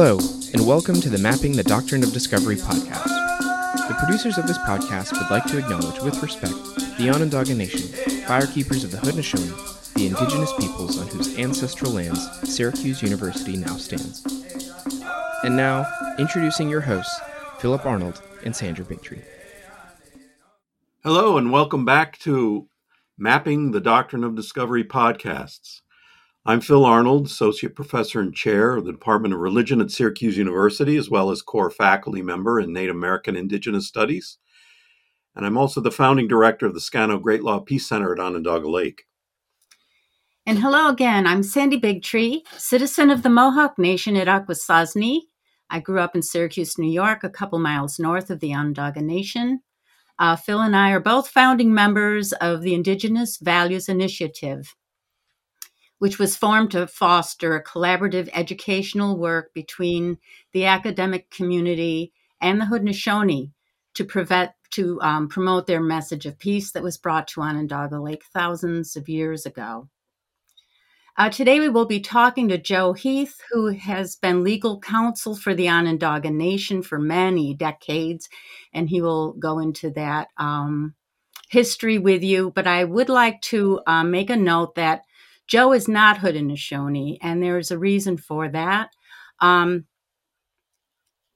Hello, and welcome to the Mapping the Doctrine of Discovery podcast. The producers of this podcast would like to acknowledge with respect the Onondaga Nation, firekeepers of the Haudenosaunee, the indigenous peoples on whose ancestral lands Syracuse University now stands. And now, introducing your hosts, Philip Arnold and Sandra Bigtree. Hello, and welcome back to Mapping the Doctrine of Discovery podcasts. I'm Phil Arnold, Associate Professor and Chair of the Department of Religion at Syracuse University, as well as core faculty member in Native American Indigenous Studies. And I'm also the founding director of the Skä•noñh Great Law Peace Center at Onondaga Lake. And hello again. I'm Sandy Bigtree, citizen of the Mohawk Nation at Akwesasne. I grew up in Syracuse, New York, a couple miles north of the Onondaga Nation. Uh, Phil and I are both founding members of the Indigenous Values Initiative, which was formed to foster a collaborative educational work between the academic community and the Haudenosaunee to prevent to um, promote their message of peace that was brought to Onondaga Lake thousands of years ago. Uh, today, we will be talking to Joe Heath, who has been legal counsel for the Onondaga Nation for many decades, and he will go into that um, history with you. But I would like to uh, make a note that Joe is not Haudenosaunee, and there's a reason for that. Um,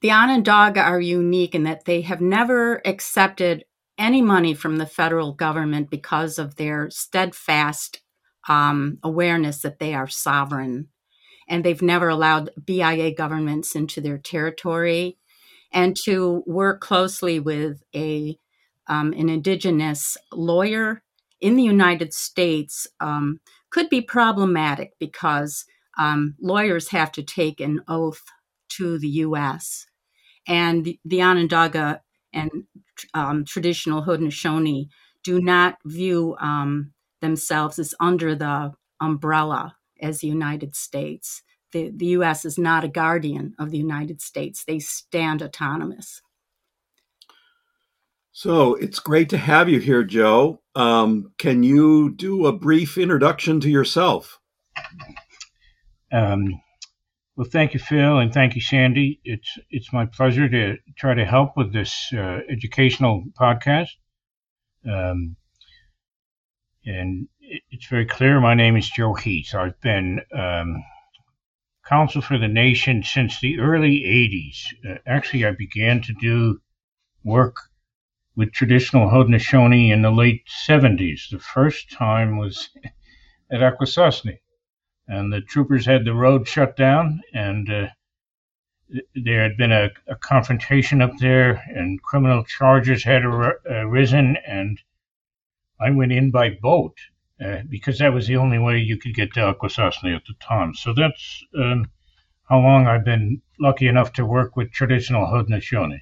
the Onondaga are unique in that they have never accepted any money from the federal government because of their steadfast um, awareness that they are sovereign. And they've never allowed BIA governments into their territory. And to work closely with a um, an indigenous lawyer in the United States um, could be problematic because um, lawyers have to take an oath to the U.S. and the, Onondaga and um, traditional Haudenosaunee do not view um, themselves as under the umbrella as the United States. The, the U.S. is not a guardian of the United States. They stand autonomous. So it's great to have you here, Joe. Um, can you do a brief introduction to yourself? Um, well, thank you, Phil, and thank you, Sandy. It's it's my pleasure to try to help with this uh, educational podcast. Um, and it's very clear my name is Joe Heath. I've been um, counsel for the nation since the early 80s. Uh, actually, I began to do work with traditional Haudenosaunee in the late 70s. The first time was at Akwesasne, and the troopers had the road shut down, and uh, there had been a, a, confrontation up there, and criminal charges had ar- arisen, and I went in by boat uh, because that was the only way you could get to Akwesasne at the time. So that's um, how long I've been lucky enough to work with traditional Haudenosaunee.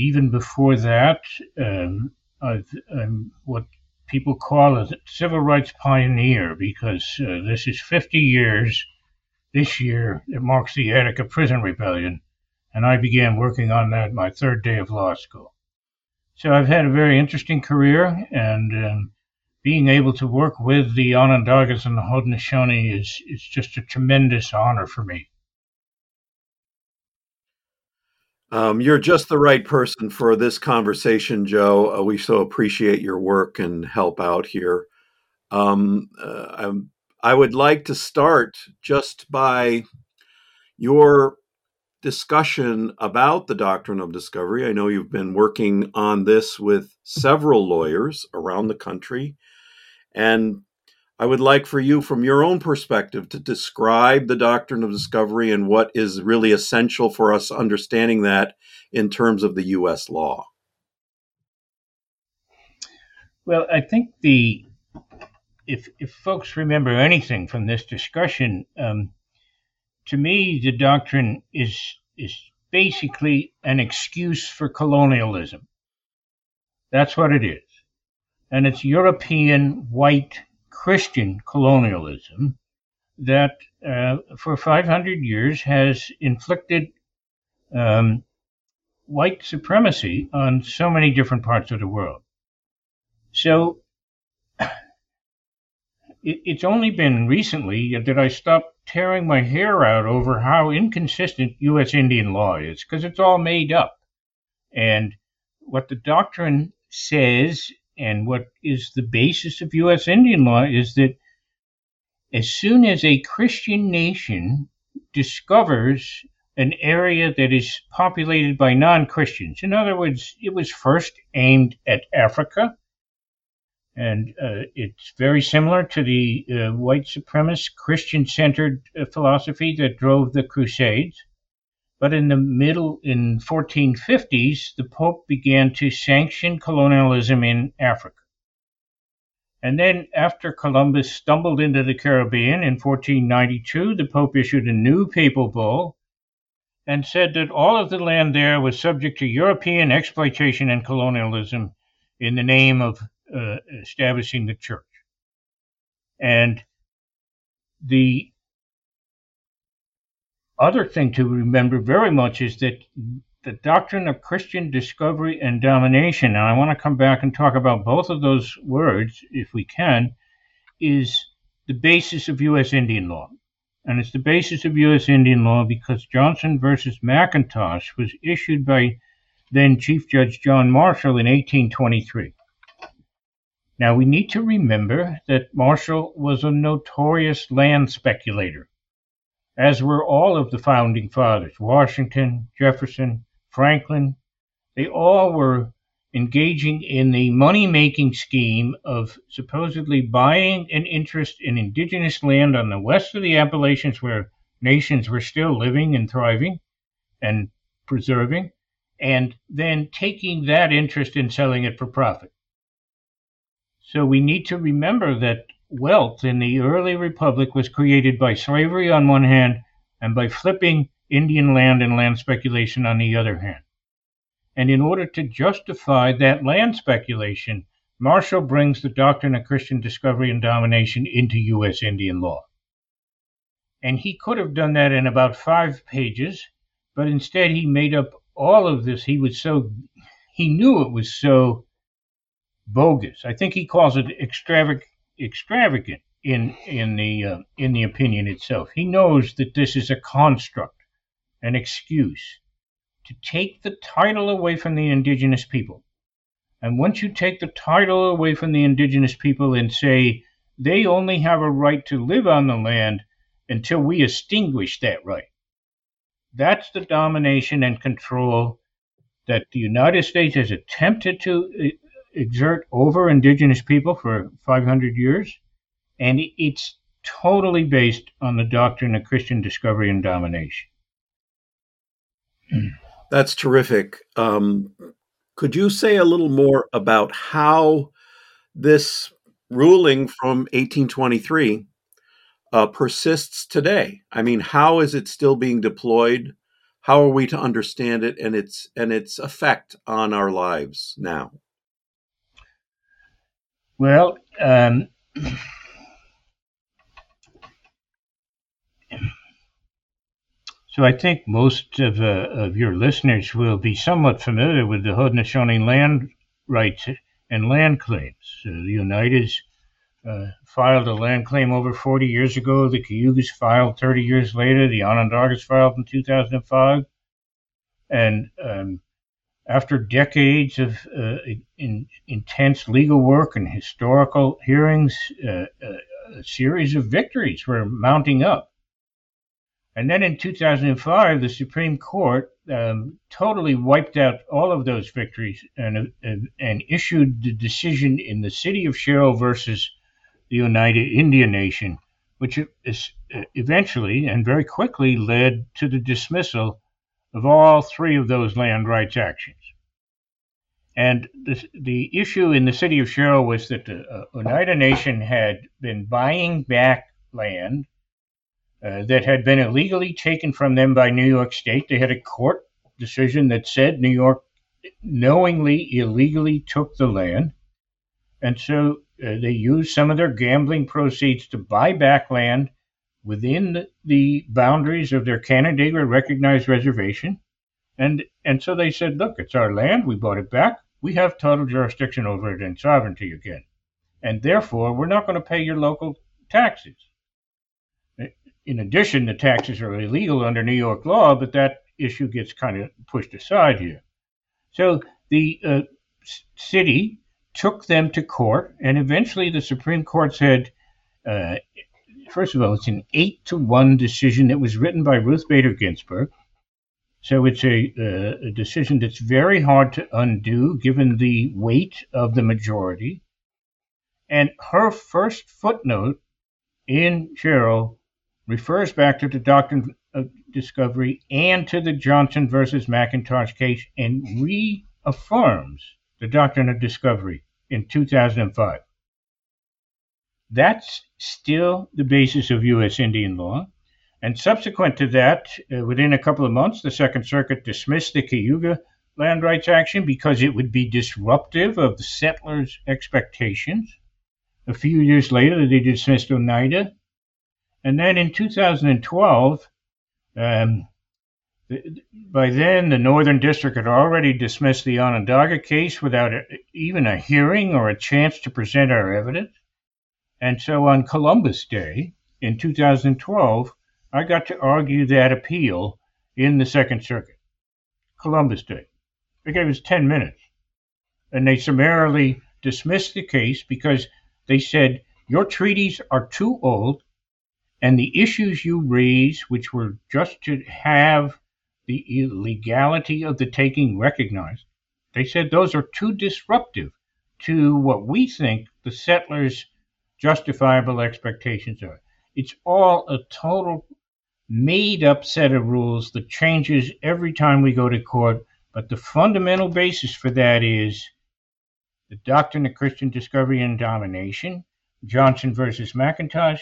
Even before that, um, i am what people call a civil rights pioneer because uh, this is 50 years this year. It marks the Attica Prison Rebellion, and I began working on that my third day of law school. So I've had a very interesting career, and um, being able to work with the Onondagas and the Haudenosaunee is, is just a tremendous honor for me. Um, you're just the right person for this conversation, Joe. Uh, we so appreciate your work and help out here. Um, uh, I would like to start just by your discussion about the doctrine of discovery. I know you've been working on this with several lawyers around the country. And I would like for you, from your own perspective, to describe the doctrine of discovery and what is really essential for us understanding that in terms of the U.S. law. Well, I think the if if folks remember anything from this discussion, um, to me, the doctrine is is basically an excuse for colonialism. That's what it is. And it's European white Christian colonialism that uh, for 500 years has inflicted um, white supremacy on so many different parts of the world. So it, it's only been recently that I stopped tearing my hair out over how inconsistent U.S. Indian law is because it's all made up. And what the doctrine says and what is the basis of U.S. Indian law is that as soon as a Christian nation discovers an area that is populated by non Christians, in other words, it was first aimed at Africa and uh, it's very similar to the uh, white supremacist Christian centered uh, philosophy that drove the Crusades. But in the middle, in 1450s, the Pope began to sanction colonialism in Africa. And then, after Columbus stumbled into the Caribbean in 1492, the Pope issued a new papal bull and said that all of the land there was subject to European exploitation and colonialism in the name of uh, establishing the church. And the other thing to remember very much is that the doctrine of Christian discovery and domination, and I want to come back and talk about both of those words if we can, is the basis of U.S. Indian law. And it's the basis of U.S. Indian law because Johnson versus McIntosh was issued by then Chief Judge John Marshall in 1823. Now we need to remember that Marshall was a notorious land speculator, as were all of the founding fathers Washington, Jefferson, Franklin. They all were engaging in the money making scheme of supposedly buying an interest in indigenous land on the west of the Appalachians where nations were still living and thriving and preserving, and then taking that interest and selling it for profit. So we need to remember that wealth in the early republic was created by slavery on one hand and by flipping Indian land and land speculation on the other hand. And in order to justify that land speculation, Marshall brings the doctrine of Christian discovery and domination into U.S. Indian law. And he could have done that in about five pages, but instead he made up all of this. He was so, he knew it was so bogus. I think he calls it extravagant, extravagant in in the uh, in the opinion itself. He knows that this is a construct, an excuse to take the title away from the indigenous people. And once you take the title away from the indigenous people and say they only have a right to live on the land until we extinguish that right, that's the domination and control that the United States has attempted to uh, exert over indigenous people for 500 years, and it's totally based on the doctrine of Christian discovery and domination. That's terrific. Um, could you say a little more about how this ruling from 1823 uh, persists today? I mean, how is it still being deployed? How are we to understand it and its and its effect on our lives now? Well, um, so I think most of, uh, of your listeners will be somewhat familiar with the Haudenosaunee land rights and land claims. Uh, the Oneidas uh, filed a land claim over 40 years ago. The Cayugas filed 30 years later. The Onondagas filed in 2005. And um, after decades of uh, in, intense legal work and historical hearings, uh, uh, a series of victories were mounting up. And then in 2005, the Supreme Court um, totally wiped out all of those victories and, and, issued the decision in the city of Sherrill versus the Oneida Indian Nation, which is eventually and very quickly led to the dismissal of all three of those land rights actions. And the, the issue in the city of Sherrill was that the uh, Oneida Nation had been buying back land uh, that had been illegally taken from them by New York State. They had a court decision that said New York knowingly, illegally took the land. And so uh, they used some of their gambling proceeds to buy back land within the, the boundaries of their Canandaigua recognized reservation. And, and so they said, look, it's our land. We bought it back we have total jurisdiction over it and sovereignty again. And therefore, we're not going to pay your local taxes. in addition, the taxes are illegal under New York law, but that issue gets kind of pushed aside here. So the uh, city took them to court, and eventually the Supreme Court said, uh, first of all, it's an eight to one decision that was written by Ruth Bader Ginsburg. So it's a, uh, a decision that's very hard to undo given the weight of the majority. And her first footnote in Sherrill refers back to the doctrine of discovery and to the Johnson versus McIntosh case and reaffirms the doctrine of discovery in 2005. That's still the basis of U.S. Indian law. And subsequent to that, uh, within a couple of months, the Second Circuit dismissed the Cayuga land rights action because it would be disruptive of the settlers' expectations. A few years later, they dismissed Oneida. And then in 2012, um, by then, the Northern District had already dismissed the Onondaga case without a, even a hearing or a chance to present our evidence. And so on Columbus Day in 2012, I got to argue that appeal in the Second Circuit. Columbus Day. They gave us 10 minutes. And they summarily dismissed the case because they said, Your treaties are too old, and the issues you raise, which were just to have the illegality of the taking recognized, they said those are too disruptive to what we think the settlers' justifiable expectations are. It's all a total made up set of rules that changes every time we go to court. But the fundamental basis for that is the doctrine of Christian discovery and domination, Johnson versus McIntosh.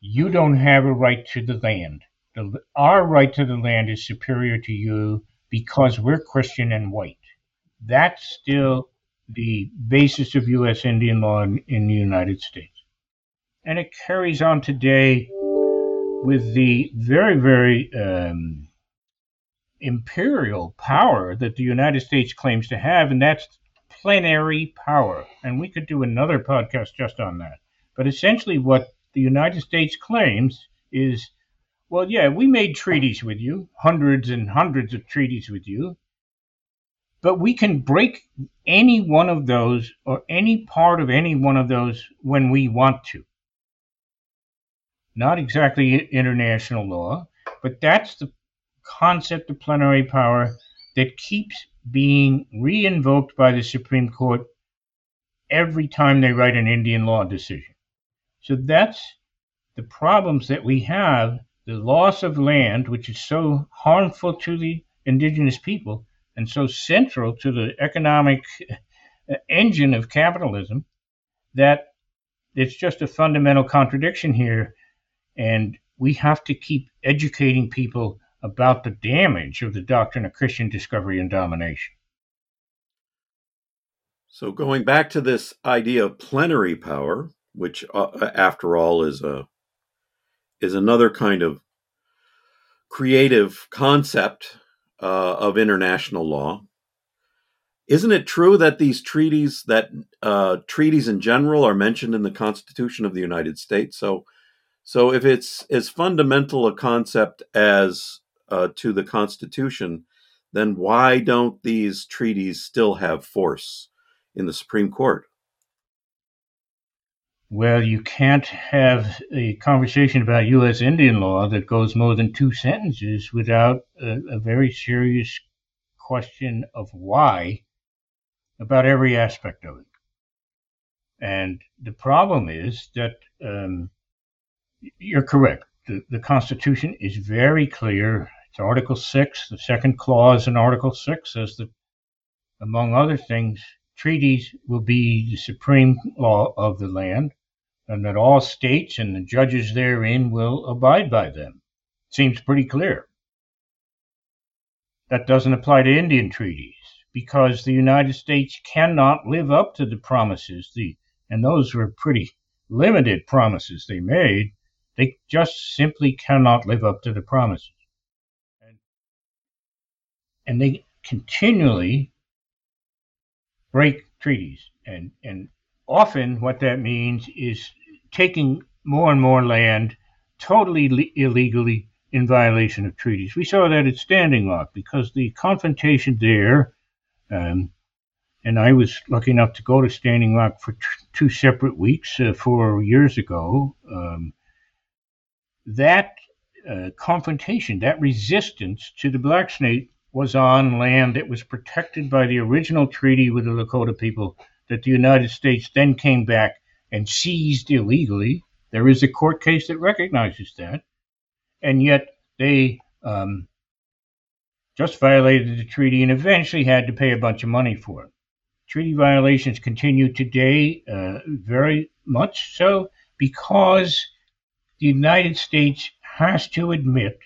You don't have a right to the land. The, our right to the land is superior to you because we're Christian and white. That's still the basis of U.S. Indian law in, in the United States and it carries on today with the very, very um, imperial power that the United States claims to have, and that's plenary power. And we could do another podcast just on that. But essentially, what the United States claims is well, yeah, we made treaties with you, hundreds and hundreds of treaties with you, but we can break any one of those or any part of any one of those when we want to not exactly international law, but that's the concept of plenary power that keeps being reinvoked by the Supreme Court every time they write an Indian law decision. So that's the problems that we have the loss of land, which is so harmful to the indigenous people and so central to the economic engine of capitalism, that it's just a fundamental contradiction here and we have to keep educating people about the damage of the doctrine of Christian discovery and domination. So, going back to this idea of plenary power, which, uh, after all, is a is another kind of creative concept uh, of international law. Isn't it true that these treaties, that uh, treaties in general, are mentioned in the Constitution of the United States? So, so if it's as fundamental a concept as uh, to the Constitution, then why don't these treaties still have force in the Supreme Court? Well, you can't have a conversation about U.S. Indian law that goes more than two sentences without a, a very serious question of why about every aspect of it. And the problem is that um, you're correct. The, the Constitution is very clear. It's Article 6, the second clause in Article 6 says that, among other things, treaties will be the supreme law of the land and that all states and the judges therein will abide by them. Seems pretty clear. That doesn't apply to Indian treaties because the United States cannot live up to the promises, the, and those were pretty limited promises they made they just simply cannot live up to the promises. And, and they continually break treaties. And, and often what that means is taking more and more land totally illegally in violation of treaties. We saw that at Standing Rock because the confrontation there, um, and I was lucky enough to go to Standing Rock for t- two separate weeks uh, four years ago. Um, that uh, confrontation, that resistance to the Black Snake was on land that was protected by the original treaty with the Lakota people that the United States then came back and seized illegally. There is a court case that recognizes that. And yet they um, just violated the treaty and eventually had to pay a bunch of money for it. Treaty violations continue today, uh, very much so, because the United States has to admit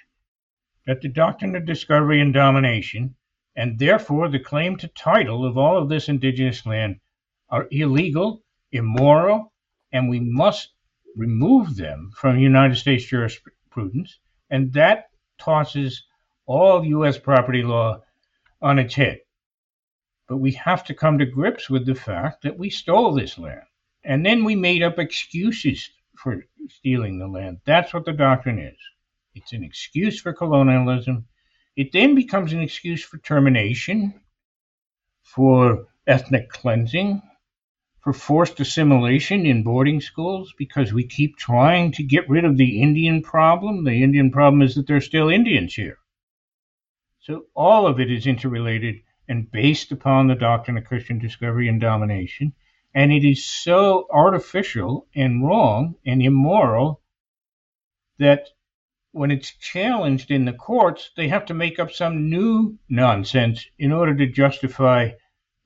that the doctrine of discovery and domination, and therefore the claim to title of all of this indigenous land, are illegal, immoral, and we must remove them from United States jurisprudence, and that tosses all U.S. property law on its head. But we have to come to grips with the fact that we stole this land. And then we made up excuses for stealing the land. That's what the doctrine is. It's an excuse for colonialism. It then becomes an excuse for termination, for ethnic cleansing, for forced assimilation in boarding schools because we keep trying to get rid of the Indian problem. The Indian problem is that there are still Indians here. So all of it is interrelated and based upon the doctrine of Christian discovery and domination. And it is so artificial and wrong and immoral that when it's challenged in the courts, they have to make up some new nonsense in order to justify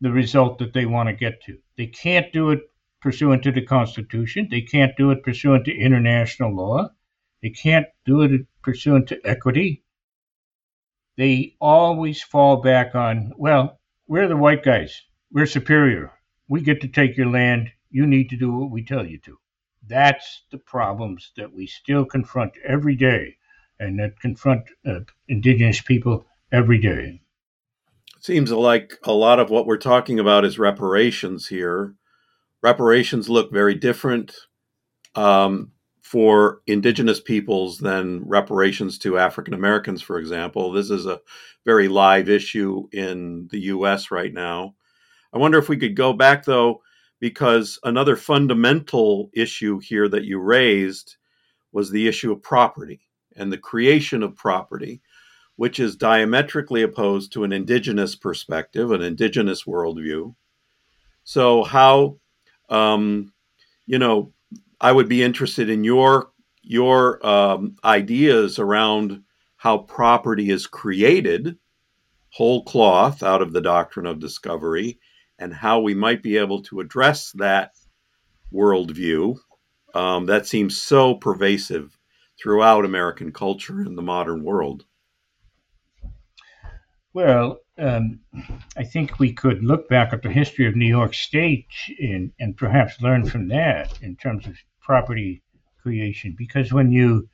the result that they want to get to. They can't do it pursuant to the Constitution. They can't do it pursuant to international law. They can't do it pursuant to equity. They always fall back on, well, we're the white guys. We're superior. We get to take your land. You need to do what we tell you to. That's the problems that we still confront every day and that confront uh, indigenous people every day. Seems like a lot of what we're talking about is reparations here. Reparations look very different um, for indigenous peoples than reparations to African Americans, for example. This is a very live issue in the US right now. I wonder if we could go back, though, because another fundamental issue here that you raised was the issue of property and the creation of property, which is diametrically opposed to an indigenous perspective, an indigenous worldview. So, how, um, you know, I would be interested in your your um, ideas around how property is created, whole cloth out of the doctrine of discovery, and how we might be able to address that worldview um, that seems so pervasive throughout American culture in the modern world? Well, um, I think we could look back at the history of New York State and, and perhaps learn from that in terms of property creation. Because when you,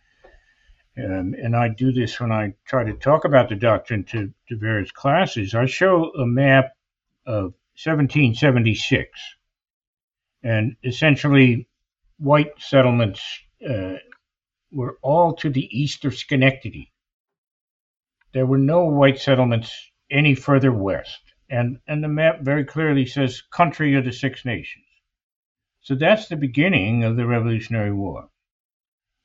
um, and I do this when I try to talk about the doctrine to, to various classes, I show a map of 1776. And essentially, white settlements uh, were all to the east of Schenectady. There were no white settlements any further west. And, and the map very clearly says country of the Six Nations. So that's the beginning of the Revolutionary War.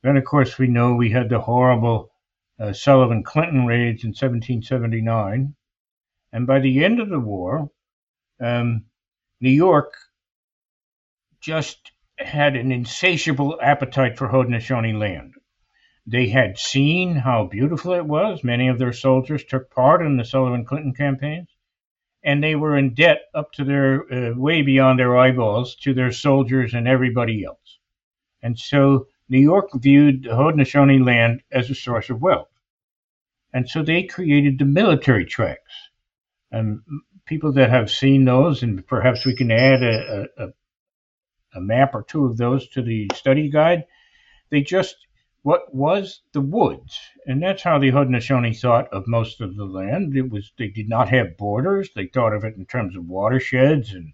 Then, of course, we know we had the horrible uh, Sullivan Clinton raids in 1779. And by the end of the war, um, New York just had an insatiable appetite for Haudenosaunee land. They had seen how beautiful it was. Many of their soldiers took part in the Sullivan Clinton campaigns, and they were in debt up to their uh, way beyond their eyeballs to their soldiers and everybody else. And so New York viewed the Haudenosaunee land as a source of wealth. And so they created the military tracts. And people that have seen those, and perhaps we can add a, a, a map or two of those to the study guide. They just what was the woods, and that's how the Haudenosaunee thought of most of the land. It was they did not have borders. They thought of it in terms of watersheds and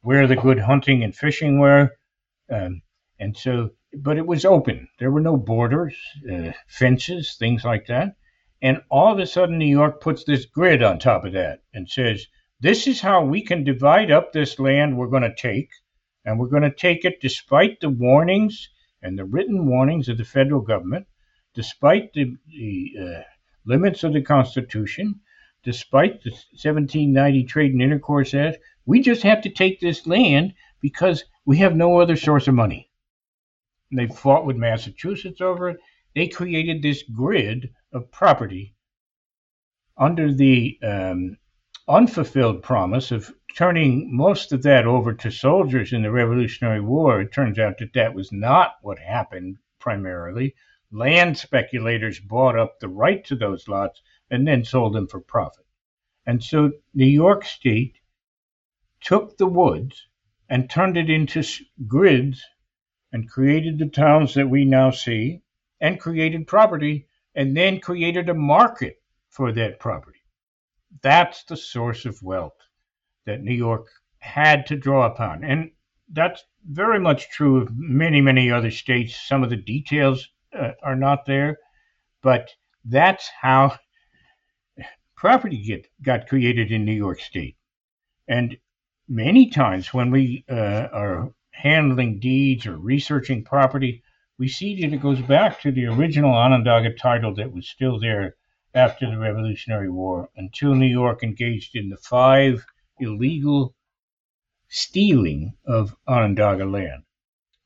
where the good hunting and fishing were, um, and so but it was open. There were no borders, uh, fences, things like that. And all of a sudden, New York puts this grid on top of that and says, this is how we can divide up this land we're going to take. And we're going to take it despite the warnings and the written warnings of the federal government, despite the, the uh, limits of the Constitution, despite the 1790 Trade and Intercourse Act. We just have to take this land because we have no other source of money. And they fought with Massachusetts over it. They created this grid of property under the um, unfulfilled promise of turning most of that over to soldiers in the Revolutionary War. It turns out that that was not what happened primarily. Land speculators bought up the right to those lots and then sold them for profit. And so New York State took the woods and turned it into grids and created the towns that we now see and created property and then created a market for that property. That's the source of wealth that New York had to draw upon. And that's very much true of many, many other states. Some of the details uh, are not there, but that's how property get, got created in New York State. And many times when we uh, are handling deeds or researching property, we see that it goes back to the original Onondaga title that was still there after the Revolutionary War until New York engaged in the five illegal stealing of Onondaga land.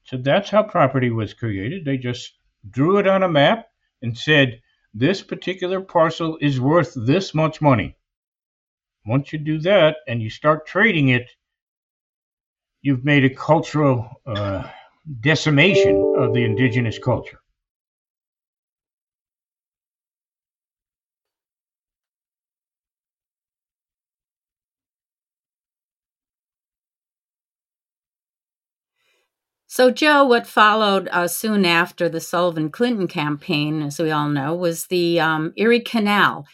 So that's how property was created. They just drew it on a map and said, this particular parcel is worth this much money. Once you do that and you start trading it, you've made a cultural uh, decimation of the indigenous culture. So, Joe, what followed uh, soon after the Sullivan Clinton campaign, as we all know, was the um, Erie Canal.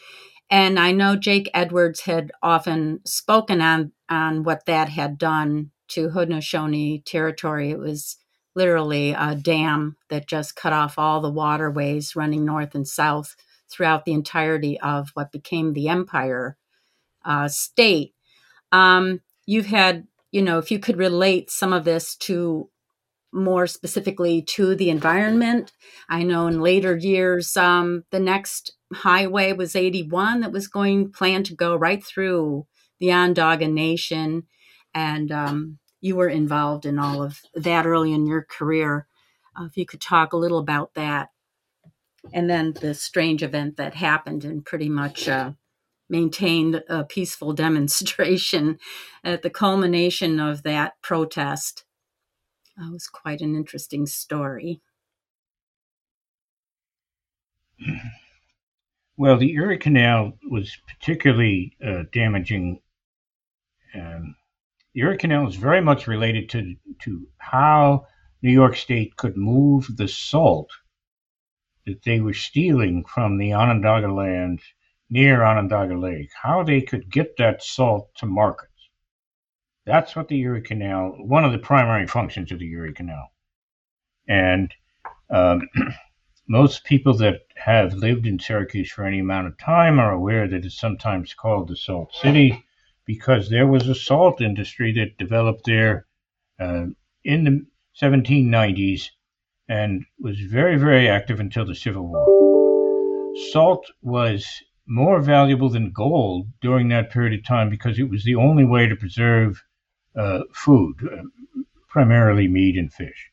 And I know Jake Edwards had often spoken on, on what that had done to Haudenosaunee territory. It was literally a dam that just cut off all the waterways running north and south throughout the entirety of what became the Empire uh, state. Um, you've had, you know, if you could relate some of this to more specifically to the environment. I know in later years, um, the next highway was 81 that was going planned to go right through the Onondaga Nation, and um, you were involved in all of that early in your career. Uh, if you could talk a little about that, and then the strange event that happened and pretty much. Uh, maintained a peaceful demonstration at the culmination of that protest that was quite an interesting story. Well, the Erie Canal was particularly uh, damaging. Um, the Erie Canal is very much related to to how New York State could move the salt that they were stealing from the Onondaga land near Onondaga Lake. How they could get that salt to market. That's what the Erie Canal, one of the primary functions of the Erie Canal. And um, most people that have lived in Syracuse for any amount of time are aware that it's sometimes called the Salt City because there was a salt industry that developed there uh, in the 1790s and was very, very active until the Civil War. Salt was more valuable than gold during that period of time because it was the only way to preserve uh, food, uh, primarily meat and fish.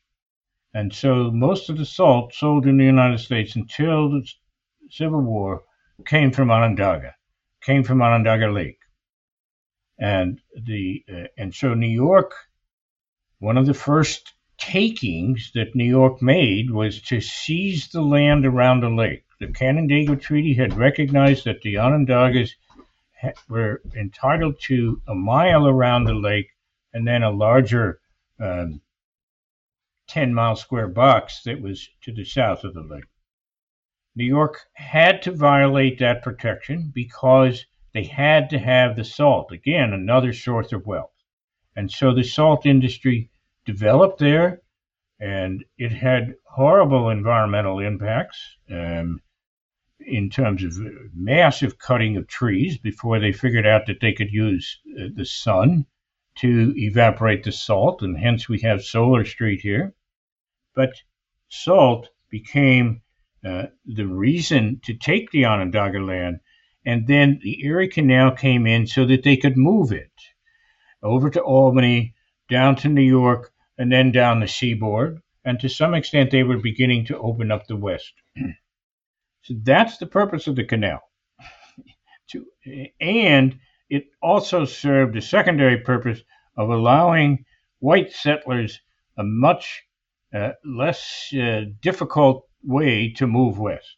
And so most of the salt sold in the United States until the Civil War came from Onondaga, came from Onondaga Lake. And the uh, and so New York, one of the first takings that New York made was to seize the land around the lake. The Canandaigua Treaty had recognized that the Onondagas were entitled to a mile around the lake and then a larger um, 10 mile square box that was to the south of the lake. New York had to violate that protection because they had to have the salt, again, another source of wealth. And so the salt industry developed there. and it had horrible environmental impacts um, in terms of massive cutting of trees before they figured out that they could use uh, the sun to evaporate the salt, and hence we have Solar Street here. But salt became uh, the reason to take the Onondaga land, and then the Erie Canal came in so that they could move it over to Albany, down to New York, and then down the seaboard. And to some extent, they were beginning to open up the West. so that's the purpose of the canal. to, and it also served a secondary purpose of allowing white settlers a much uh, less uh, difficult way to move west.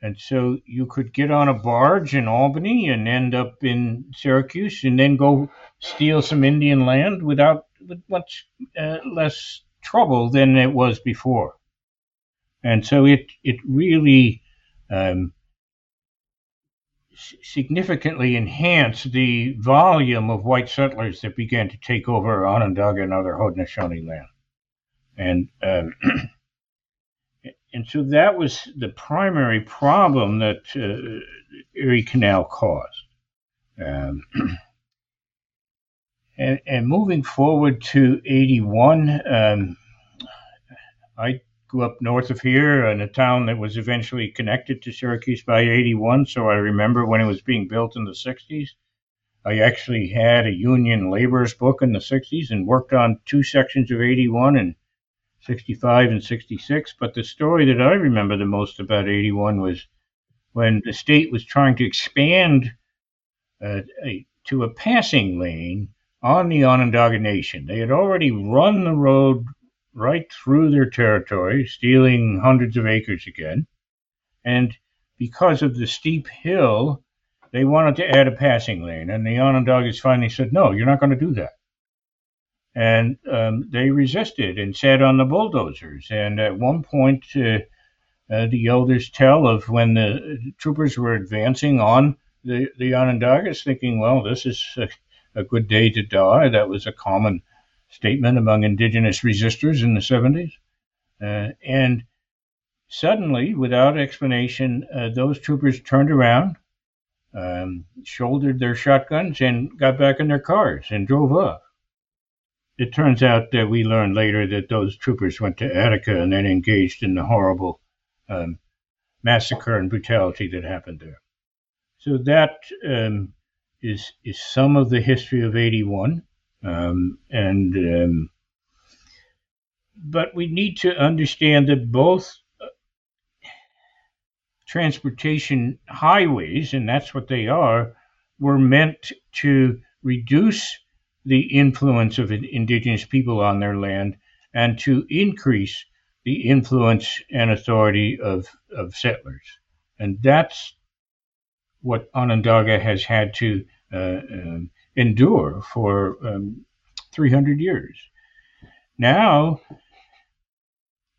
And so you could get on a barge in Albany and end up in Syracuse and then go steal some Indian land without with much uh, less trouble than it was before. And so it, it really um, significantly enhanced the volume of white settlers that began to take over Onondaga and other Haudenosaunee land. And um, and so that was the primary problem that uh, Erie Canal caused. Um, and, and, moving forward to 81, um, I grew up north of here in a town that was eventually connected to Syracuse by 81, so I remember when it was being built in the 60s. I actually had a union laborers book in the 60s and worked on two sections of 81 and 65 and 66. But the story that I remember the most about 81 was when the state was trying to expand uh, a, to a passing lane on the Onondaga Nation. They had already run the road right through their territory, stealing hundreds of acres again. And because of the steep hill, they wanted to add a passing lane. And the Onondagas finally said, no, you're not going to do that and um, they resisted and sat on the bulldozers. And at one point, uh, uh, the elders tell of when the troopers were advancing on the, the Onondagas, thinking, well, this is a, a, good day to die. That was a common statement among indigenous resistors in the 70s. Uh, and suddenly, without explanation, uh, those troopers turned around, um, shouldered their shotguns, and got back in their cars and drove off it turns out that we learned later that those troopers went to Attica and then engaged in the horrible um, massacre and brutality that happened there. So that um, is is some of the history of '81, um, and um, but we need to understand that both uh, transportation highways, and that's what they are, were meant to reduce the influence of indigenous people on their land and to increase the influence and authority of, of settlers. And that's what Onondaga has had to uh, um, endure for um, 300 years. Now,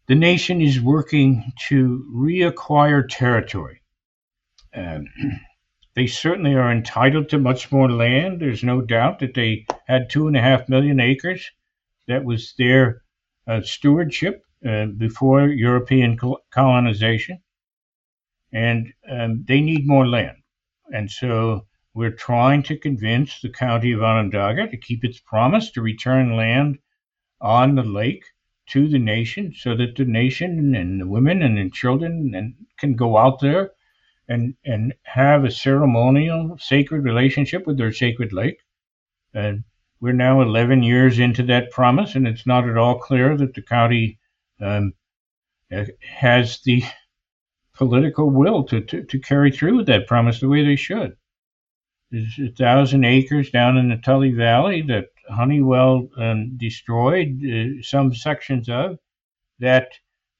the nation is working to reacquire territory. Um, they certainly are entitled to much more land. There's no doubt that they had two and a half million acres. That was their uh, stewardship uh, before European colonization. And um, they need more land. And so we're trying to convince the county of Onondaga to keep its promise to return land on the lake to the nation so that the nation and the women and the children and can go out there and and have a ceremonial sacred relationship with their sacred lake. And we're now 11 years into that promise, and it's not at all clear that the county um, has the political will to, to, to carry through with that promise the way they should. There's a thousand acres down in the Tully Valley that Honeywell um, destroyed uh, some sections of that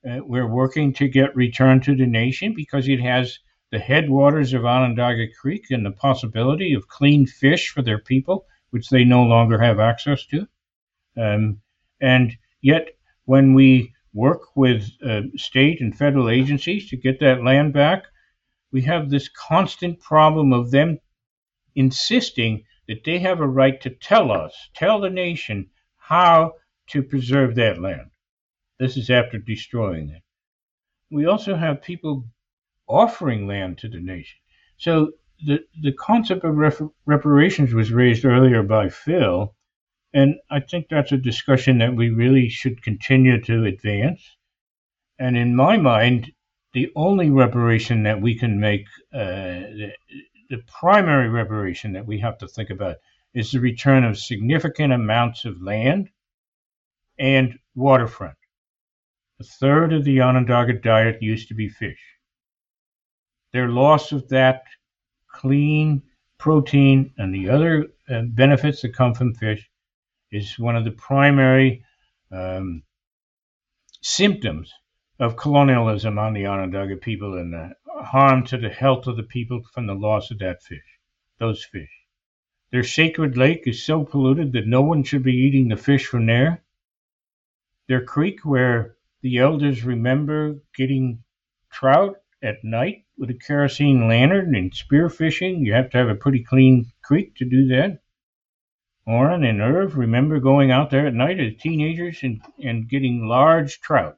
uh, we're working to get returned to the nation because it has the headwaters of Onondaga Creek and the possibility of clean fish for their people, which they no longer have access to. Um, and yet, when we work with uh, state and federal agencies to get that land back, we have this constant problem of them insisting that they have a right to tell us, tell the nation how to preserve that land. This is after destroying it. We also have people offering land to the nation. So the, the concept of reparations was raised earlier by Phil, and I think that's a discussion that we really should continue to advance. And in my mind, the only reparation that we can make, uh, the, primary reparation that we have to think about is the return of significant amounts of land and waterfront. A third of the Onondaga diet used to be fish. Their loss of that clean protein and the other uh, benefits that come from fish is one of the primary um, symptoms of colonialism on the Onondaga people and the harm to the health of the people from the loss of that fish, those fish. Their sacred lake is so polluted that no one should be eating the fish from there. Their creek, where the elders remember getting trout at night with a kerosene lantern and spearfishing, you have to have a pretty clean creek to do that. Oren and Irv remember going out there at night as teenagers and, and getting large trout.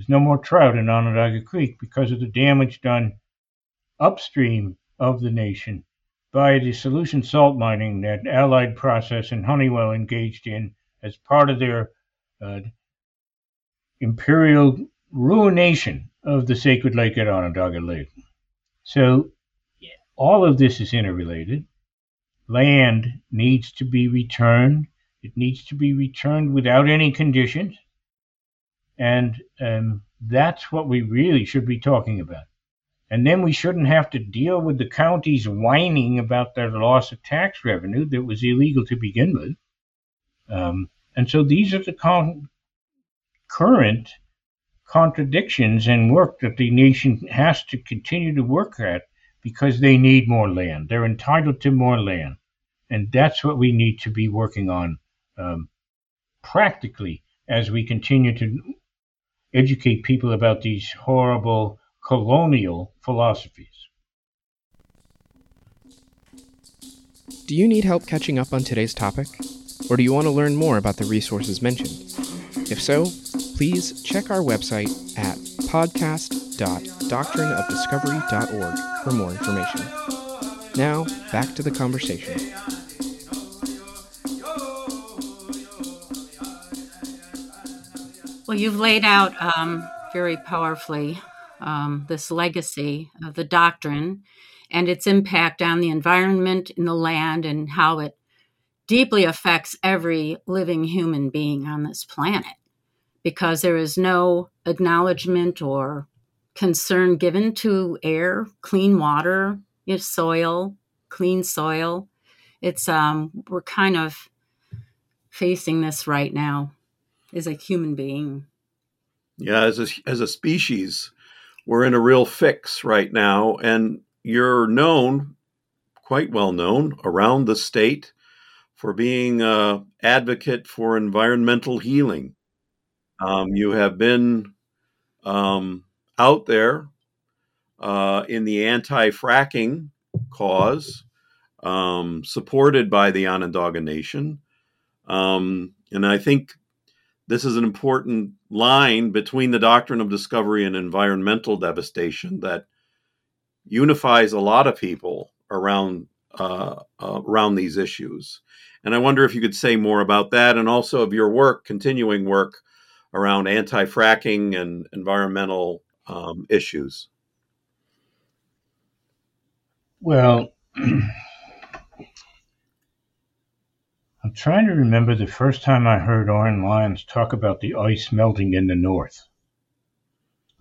There's no more trout in Onondaga Creek because of the damage done upstream of the nation by the solution salt mining that Allied Process and Honeywell engaged in as part of their uh, imperial ruination of the sacred lake at Onondaga Lake. So all of this is interrelated. Land needs to be returned. It needs to be returned without any conditions. And um, that's what we really should be talking about. And then we shouldn't have to deal with the counties whining about their loss of tax revenue that was illegal to begin with. Um, and so these are the con- current contradictions and work that the nation has to continue to work at because they need more land. They're entitled to more land. And that's what we need to be working on um, practically as we continue to educate people about these horrible colonial philosophies. Do you need help catching up on today's topic? Or do you want to learn more about the resources mentioned? If so, please check our website at podcast.doctrineofdiscovery.org for more information. Now, back to the conversation. Well, you've laid out um, very powerfully um, this legacy of the doctrine and its impact on the environment in the land and how it deeply affects every living human being on this planet because there is no acknowledgement or concern given to air, clean water, soil, clean soil. It's um, we're kind of facing this right now as a human being. Yeah, as a, as a species, we're in a real fix right now, and you're known, quite well known, around the state for being an advocate for environmental healing. Um, you have been um, out there uh, in the anti-fracking cause, um, supported by the Onondaga Nation, um, and I think this is an important line between the doctrine of discovery and environmental devastation that unifies a lot of people around uh, uh, around these issues. And I wonder if you could say more about that, and also of your work, continuing work around anti-fracking and environmental um, issues. Well. I'm trying to remember the first time I heard Oren Lyons talk about the ice melting in the north.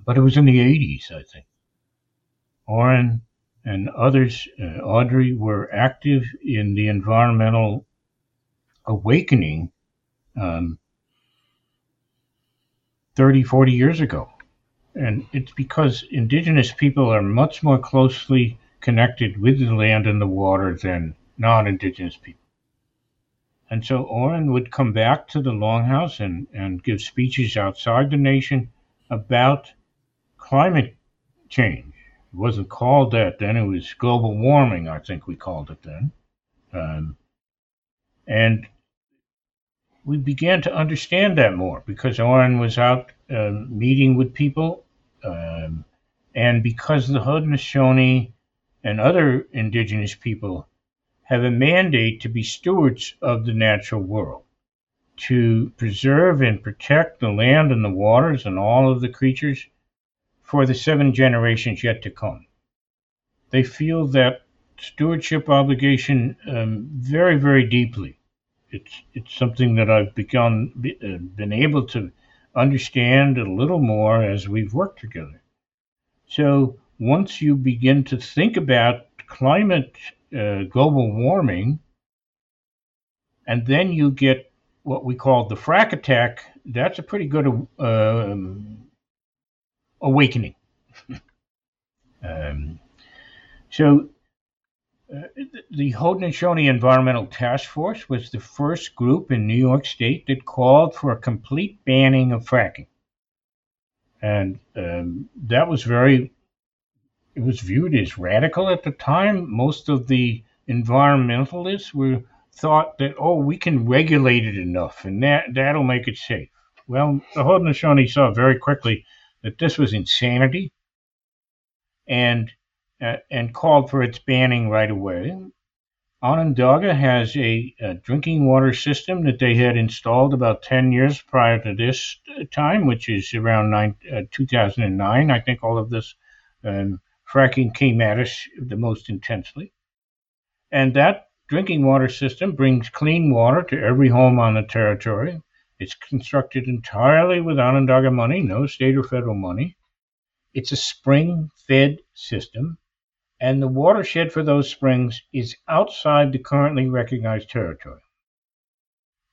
But it was in the 80s, I think. Oren and others, uh, Audrey, were active in the environmental awakening um, 30, 40 years ago. And it's because indigenous people are much more closely connected with the land and the water than non indigenous people. And so Oren would come back to the Longhouse and, and give speeches outside the nation about climate change. It wasn't called that then, it was global warming, I think we called it then. Um, and we began to understand that more because Oren was out uh, meeting with people, um, and because the Haudenosaunee and other indigenous people have a mandate to be stewards of the natural world, to preserve and protect the land and the waters and all of the creatures for the seven generations yet to come. They feel that stewardship obligation um, very, very deeply. It's it's something that I've begun uh, been able to understand a little more as we've worked together. So once you begin to think about climate, uh, global warming, and then you get what we call the frack attack, that's a pretty good uh, awakening. um, so uh, the Haudenosaunee Environmental Task Force was the first group in New York State that called for a complete banning of fracking. And um, that was very, it was viewed as radical at the time. Most of the environmentalists were thought that, oh, we can regulate it enough and that, that'll make it safe. Well, the Haudenosaunee saw very quickly that this was insanity. And uh, and called for its banning right away. Onondaga has a, a, drinking water system that they had installed about 10 years prior to this time, which is around nine, uh, 2009. I think all of this um, fracking came at us the most intensely. And that drinking water system brings clean water to every home on the territory. It's constructed entirely with Onondaga money, no state or federal money. It's a spring fed system and the watershed for those springs is outside the currently recognized territory.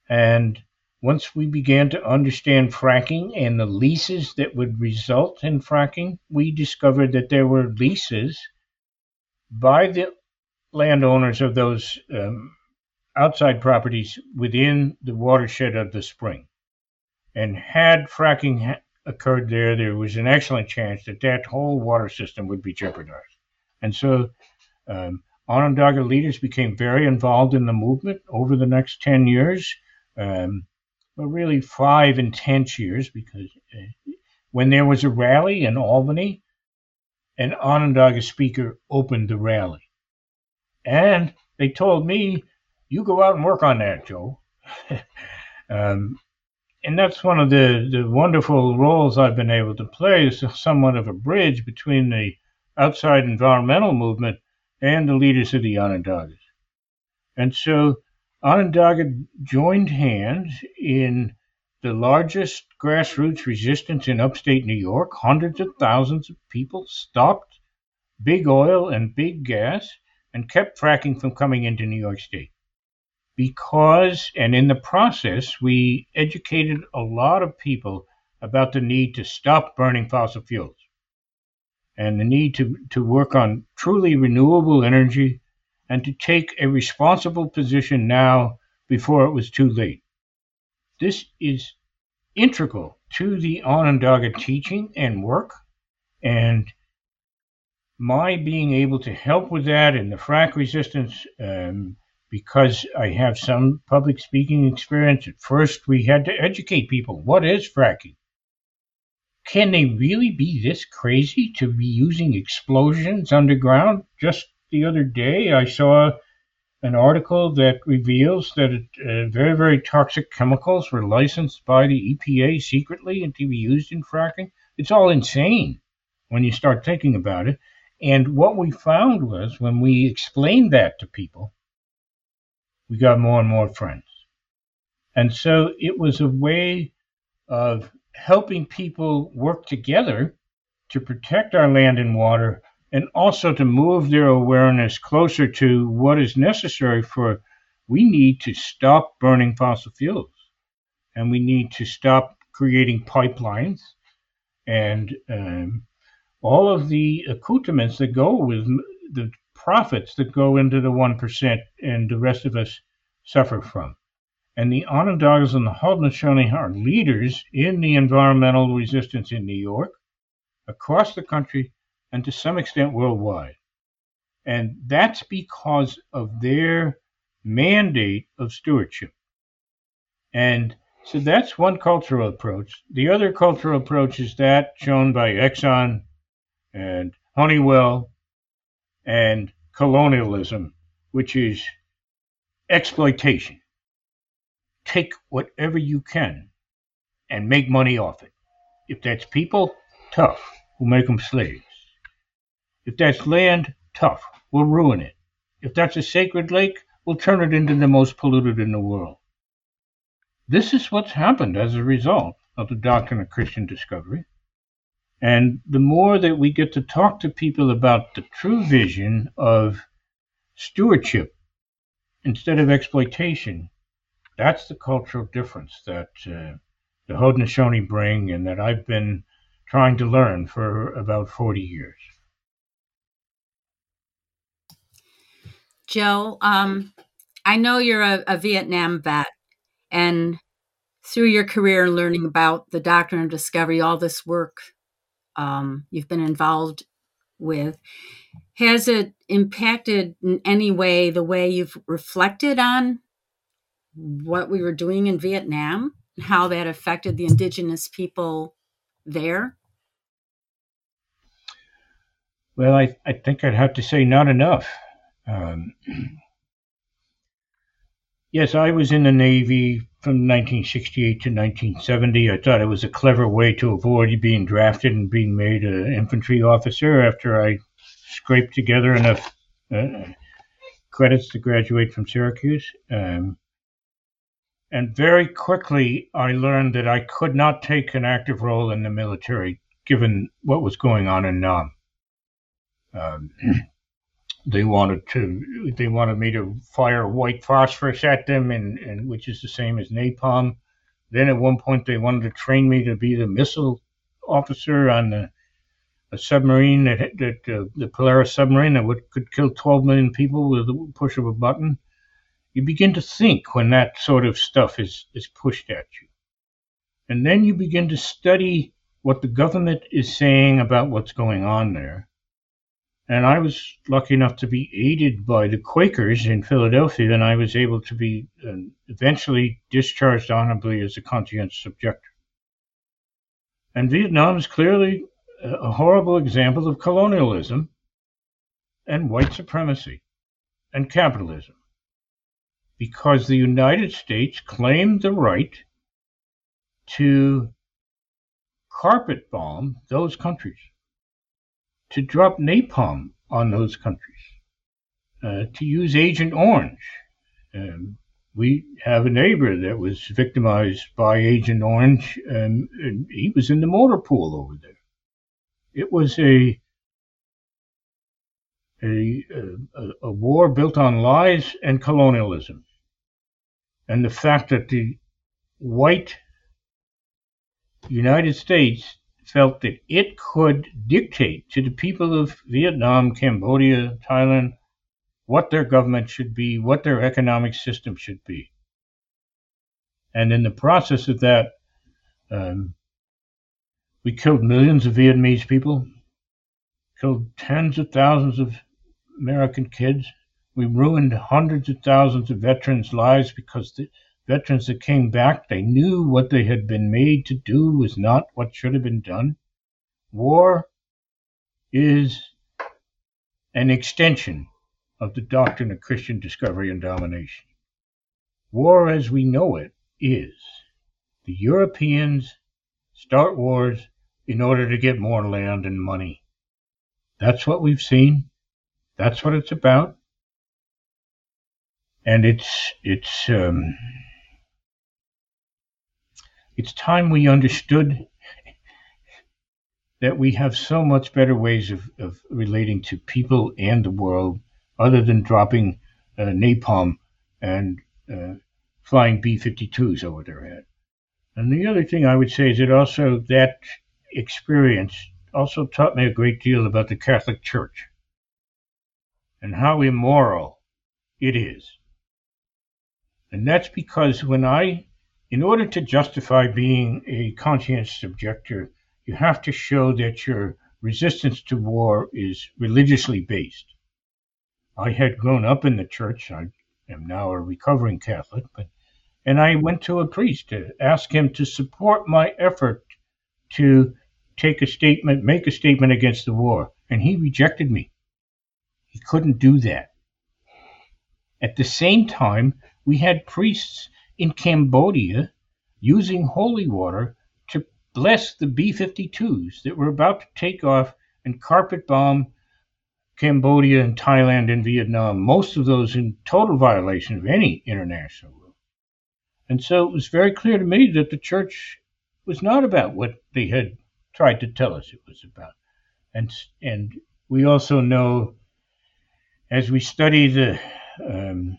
And once we began to understand fracking and the leases that would result in fracking, we discovered that there were leases by the landowners of those um, outside properties within the watershed of the spring. And had fracking ha- occurred there, there was an excellent chance that that whole water system would be jeopardized. And so um, Onondaga leaders became very involved in the movement over the next 10 years, um, well, really five intense years, because uh, when there was a rally in Albany, an Onondaga speaker opened the rally. And they told me, you go out and work on that, Joe. um, and that's one of the, the wonderful roles I've been able to play is somewhat of a bridge between the outside environmental movement and the leaders of the Onondagas. And so Onondaga joined hands in the largest grassroots resistance in upstate New York. Hundreds of thousands of people stopped big oil and big gas and kept fracking from coming into New York State. Because, and in the process, we educated a lot of people about the need to stop burning fossil fuels and the need to, to work on truly renewable energy and to take a responsible position now before it was too late. This is integral to the Onondaga teaching and work, and my being able to help with that in the frack resistance, um, because I have some public speaking experience. At first, we had to educate people what is fracking? Can they really be this crazy to be using explosions underground? Just the other day, I saw an article that reveals that uh, very, very toxic chemicals were licensed by the EPA secretly and to be used in fracking. It's all insane when you start thinking about it. And what we found was when we explained that to people, we got more and more friends. And so it was a way of helping people work together to protect our land and water and also to move their awareness closer to what is necessary for we need to stop burning fossil fuels. And we need to stop creating pipelines and um, all of the accoutrements that go with the profits that go into the 1% and the rest of us suffer from. And the Onondagas and the Haudenosaunee are leaders in the environmental resistance in New York, across the country, and to some extent worldwide. And that's because of their mandate of stewardship. And so that's one cultural approach. The other cultural approach is that shown by Exxon and Honeywell and colonialism, which is exploitation. Take whatever you can and make money off it. If that's people, tough, we'll make them slaves. If that's land, tough, we'll ruin it. If that's a sacred lake, we'll turn it into the most polluted in the world. This is what's happened as a result of the doctrine of Christian discovery. And the more that we get to talk to people about the true vision of stewardship instead of exploitation, that's the cultural difference that uh, the Haudenosaunee bring and that I've been trying to learn for about 40 years. Joe, um, I know you're a, a Vietnam vet, and through your career and learning about the doctrine of discovery, all this work um, you've been involved with, has it impacted in any way the way you've reflected on what we were doing in Vietnam and how that affected the indigenous people there? Well, I, I think I'd have to say not enough. Um, yes, I was in the Navy from 1968 to 1970. I thought it was a clever way to avoid being drafted and being made an infantry officer after I scraped together enough uh, credits to graduate from Syracuse. Um, and very quickly, I learned that I could not take an active role in the military given what was going on in Nam. Um, they wanted to they wanted me to fire white phosphorus at them and, and which is the same as napalm then at one point they wanted to train me to be the missile officer on the a submarine that, that uh, the Polaris submarine that would, could kill 12 million people with the push of a button. You begin to think when that sort of stuff is, is pushed at you. And then you begin to study what the government is saying about what's going on there. And I was lucky enough to be aided by the Quakers in Philadelphia, and I was able to be uh, eventually discharged honorably as a conscientious objector. And Vietnam is clearly a horrible example of colonialism and white supremacy and capitalism because the United States claimed the right to carpet bomb those countries to drop napalm on those countries, uh, to use Agent Orange. Um, we have a neighbor that was victimized by Agent Orange, and, and he was in the motor pool over there. It was a a, a, a war built on lies and colonialism, and the fact that the white United States felt that it could dictate to the people of Vietnam, Cambodia, Thailand, what their government should be, what their economic system should be. And in the process of that, um, we killed millions of Vietnamese people, killed tens of thousands of American kids. We ruined hundreds of thousands of veterans' lives because the veterans that came back, they knew what they had been made to do was not what should have been done. War is an extension of the doctrine of Christian discovery and domination. War as we know it is. The Europeans start wars in order to get more land and money. That's what we've seen. That's what it's about. And it's it's um, it's time we understood that we have so much better ways of, of relating to people and the world other than dropping uh, napalm and uh, flying B 52s over their head. And the other thing I would say is that also that experience also taught me a great deal about the Catholic Church and how immoral it is. And that's because when I in order to justify being a conscientious objector, you have to show that your resistance to war is religiously based. I had grown up in the church. I am now a recovering Catholic, but And I went to a priest to ask him to support my effort to take a statement, make a statement against the war. And he rejected me. He couldn't do that. At the same time, we had priests in Cambodia using holy water to bless the B 52s that were about to take off and carpet bomb Cambodia and Thailand and Vietnam, most of those in total violation of any international rule. And so it was very clear to me that the church was not about what they had tried to tell us it was about. And, and we also know, as we study the um,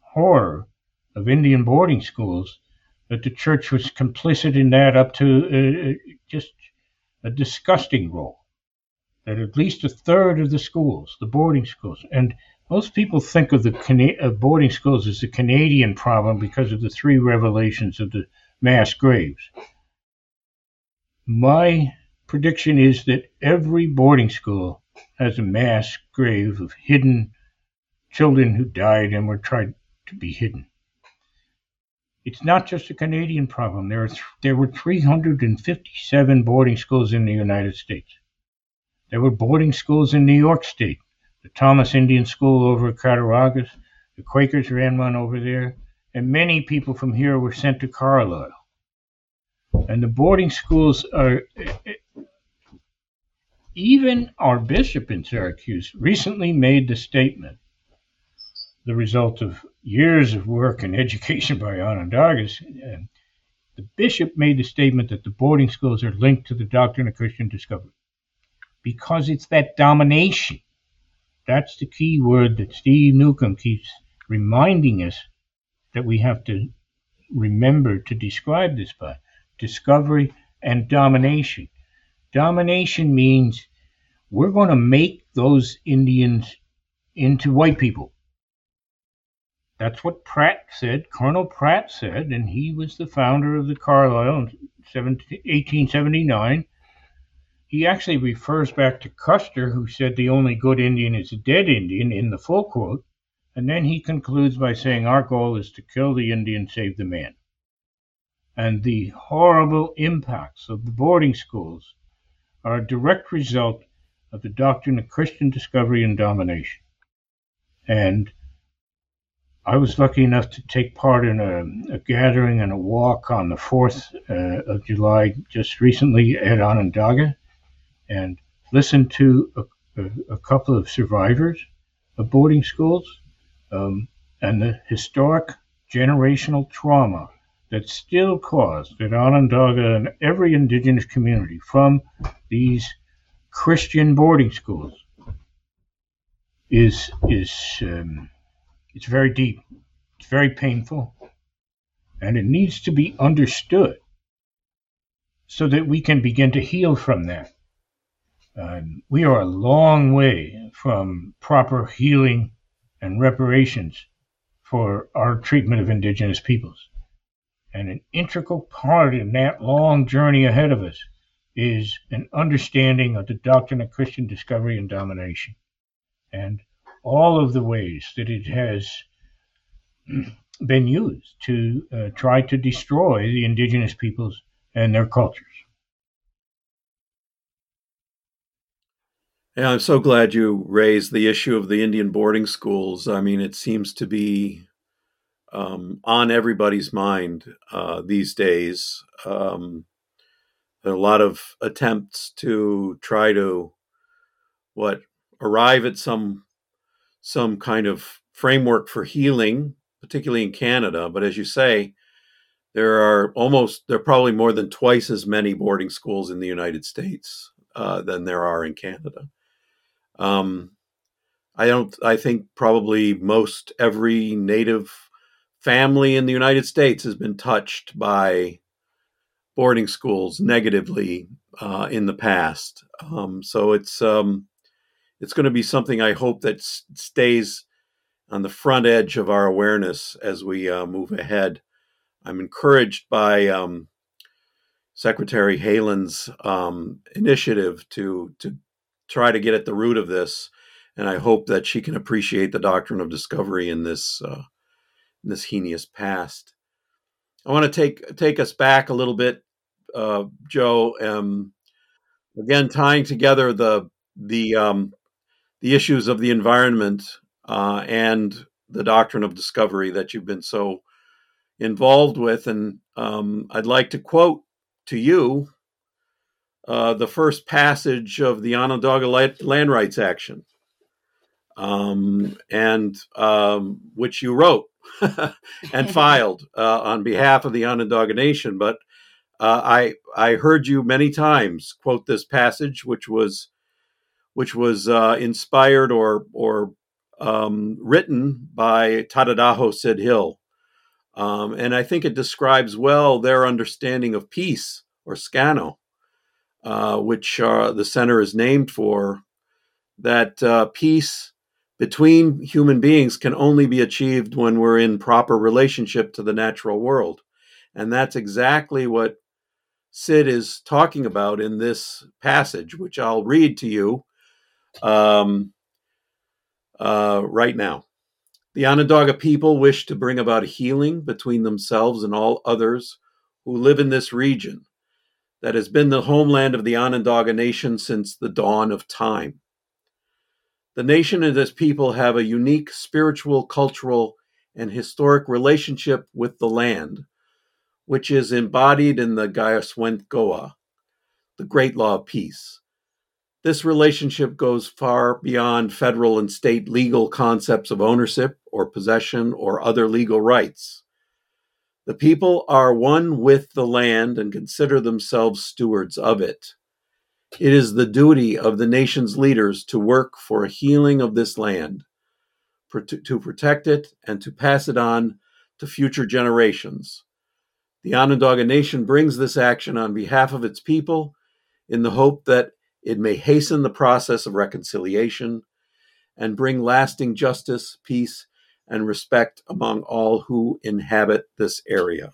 horror of Indian boarding schools, that the church was complicit in that up to uh, uh, just a disgusting role. That at least a third of the schools, the boarding schools, and most people think of the Cana- of boarding schools as a Canadian problem because of the three revelations of the mass graves. My prediction is that every boarding school has a mass grave of hidden children who died and were tried to be hidden. It's not just a Canadian problem. There, are th- there were 357 boarding schools in the United States. There were boarding schools in New York State. The Thomas Indian School over at Cattaraugus. The Quakers ran one over there. And many people from here were sent to Carlisle. And the boarding schools are. Even our bishop in Syracuse recently made the statement the result of years of work and education by Onondagas. And the bishop made the statement that the boarding schools are linked to the doctrine of Christian discovery because it's that domination. That's the key word that Steve Newcomb keeps reminding us that we have to remember to describe this by discovery and domination. Domination means we're going to make those Indians into white people. That's what Pratt said, Colonel Pratt said, and he was the founder of the Carlisle in 1879. He actually refers back to Custer, who said the only good Indian is a dead Indian in the full quote, and then he concludes by saying, Our goal is to kill the Indian, save the man. And the horrible impacts of the boarding schools are a direct result of the doctrine of Christian discovery and domination. And I was lucky enough to take part in a, a gathering and a walk on the 4th uh, of July just recently at Onondaga and listen to a, a, a, couple of survivors of boarding schools um, and the historic generational trauma that's still caused at Onondaga and every indigenous community from these Christian boarding schools is is um, it's very deep, it's very painful, and it needs to be understood so that we can begin to heal from that. We are a long way from proper healing and reparations for our treatment of indigenous peoples. And an integral part in that long journey ahead of us is an understanding of the doctrine of Christian discovery and domination. And all of the ways that it has been used to uh, try to destroy the indigenous peoples and their cultures. Yeah, I'm so glad you raised the issue of the Indian boarding schools. I mean, it seems to be um, on everybody's mind uh, these days. Um, a lot of attempts to try to what arrive at some some kind of framework for healing, particularly in Canada. But as you say, there are almost there are probably more than twice as many boarding schools in the United States uh, than there are in Canada. Um, I don't. I think probably most every Native family in the United States has been touched by boarding schools negatively uh, in the past. Um, so it's um, it's going to be something I hope that s- stays on the front edge of our awareness as we uh, move ahead. I'm encouraged by um, Secretary Haaland's um, initiative to to try to get at the root of this, and I hope that she can appreciate the doctrine of discovery in this uh, in this heinous past. I want to take take us back a little bit, uh, Joe. Um, again, tying together the the um, the issues of the environment uh, and the doctrine of discovery that you've been so involved with, and um, I'd like to quote to you uh, the first passage of the Onondaga Land Rights Action, um, and um, which you wrote and filed uh, on behalf of the Onondaga Nation. But uh, I I heard you many times quote this passage, which was which was uh, inspired or or um, written by Tadadaho Sid Hill, um, and I think it describes well their understanding of peace or Skä•noñh, uh, which uh, the center is named for. That uh, peace between human beings can only be achieved when we're in proper relationship to the natural world. And that's exactly what Sid is talking about in this passage, which I'll read to you um, uh, right now. The Onondaga people wish to bring about healing between themselves and all others who live in this region that has been the homeland of the Onondaga Nation since the dawn of time. The nation and its people have a unique spiritual, cultural, and historic relationship with the land, which is embodied in the Gayanashagowa, the Great Law of Peace. This relationship goes far beyond federal and state legal concepts of ownership or possession or other legal rights. The people are one with the land and consider themselves stewards of it. It is the duty of the nation's leaders to work for a healing of this land, to protect it, and to pass it on to future generations. The Onondaga Nation brings this action on behalf of its people in the hope that it may hasten the process of reconciliation and bring lasting justice, peace, and respect among all who inhabit this area.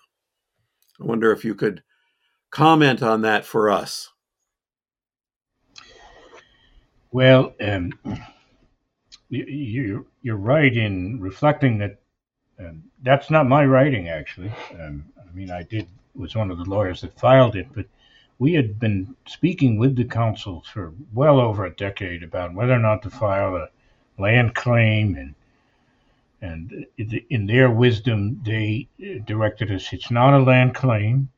I wonder if you could comment on that for us. Well, um, you, you're right in reflecting that um, that's not my writing, actually. Um, I mean, I did was one of the lawyers that filed it, but we had been speaking with the council for well over a decade about whether or not to file a land claim, and and in their wisdom, they directed us: it's not a land claim;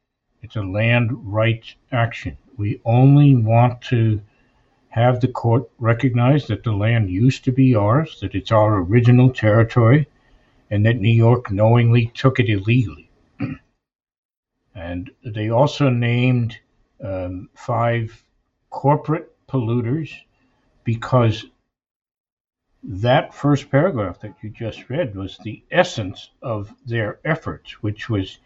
it's a land rights action. We only want to have the court recognize that the land used to be ours, that it's our original territory, and that New York knowingly took it illegally. and they also named um, five corporate polluters because that first paragraph that you just read was the essence of their efforts, which was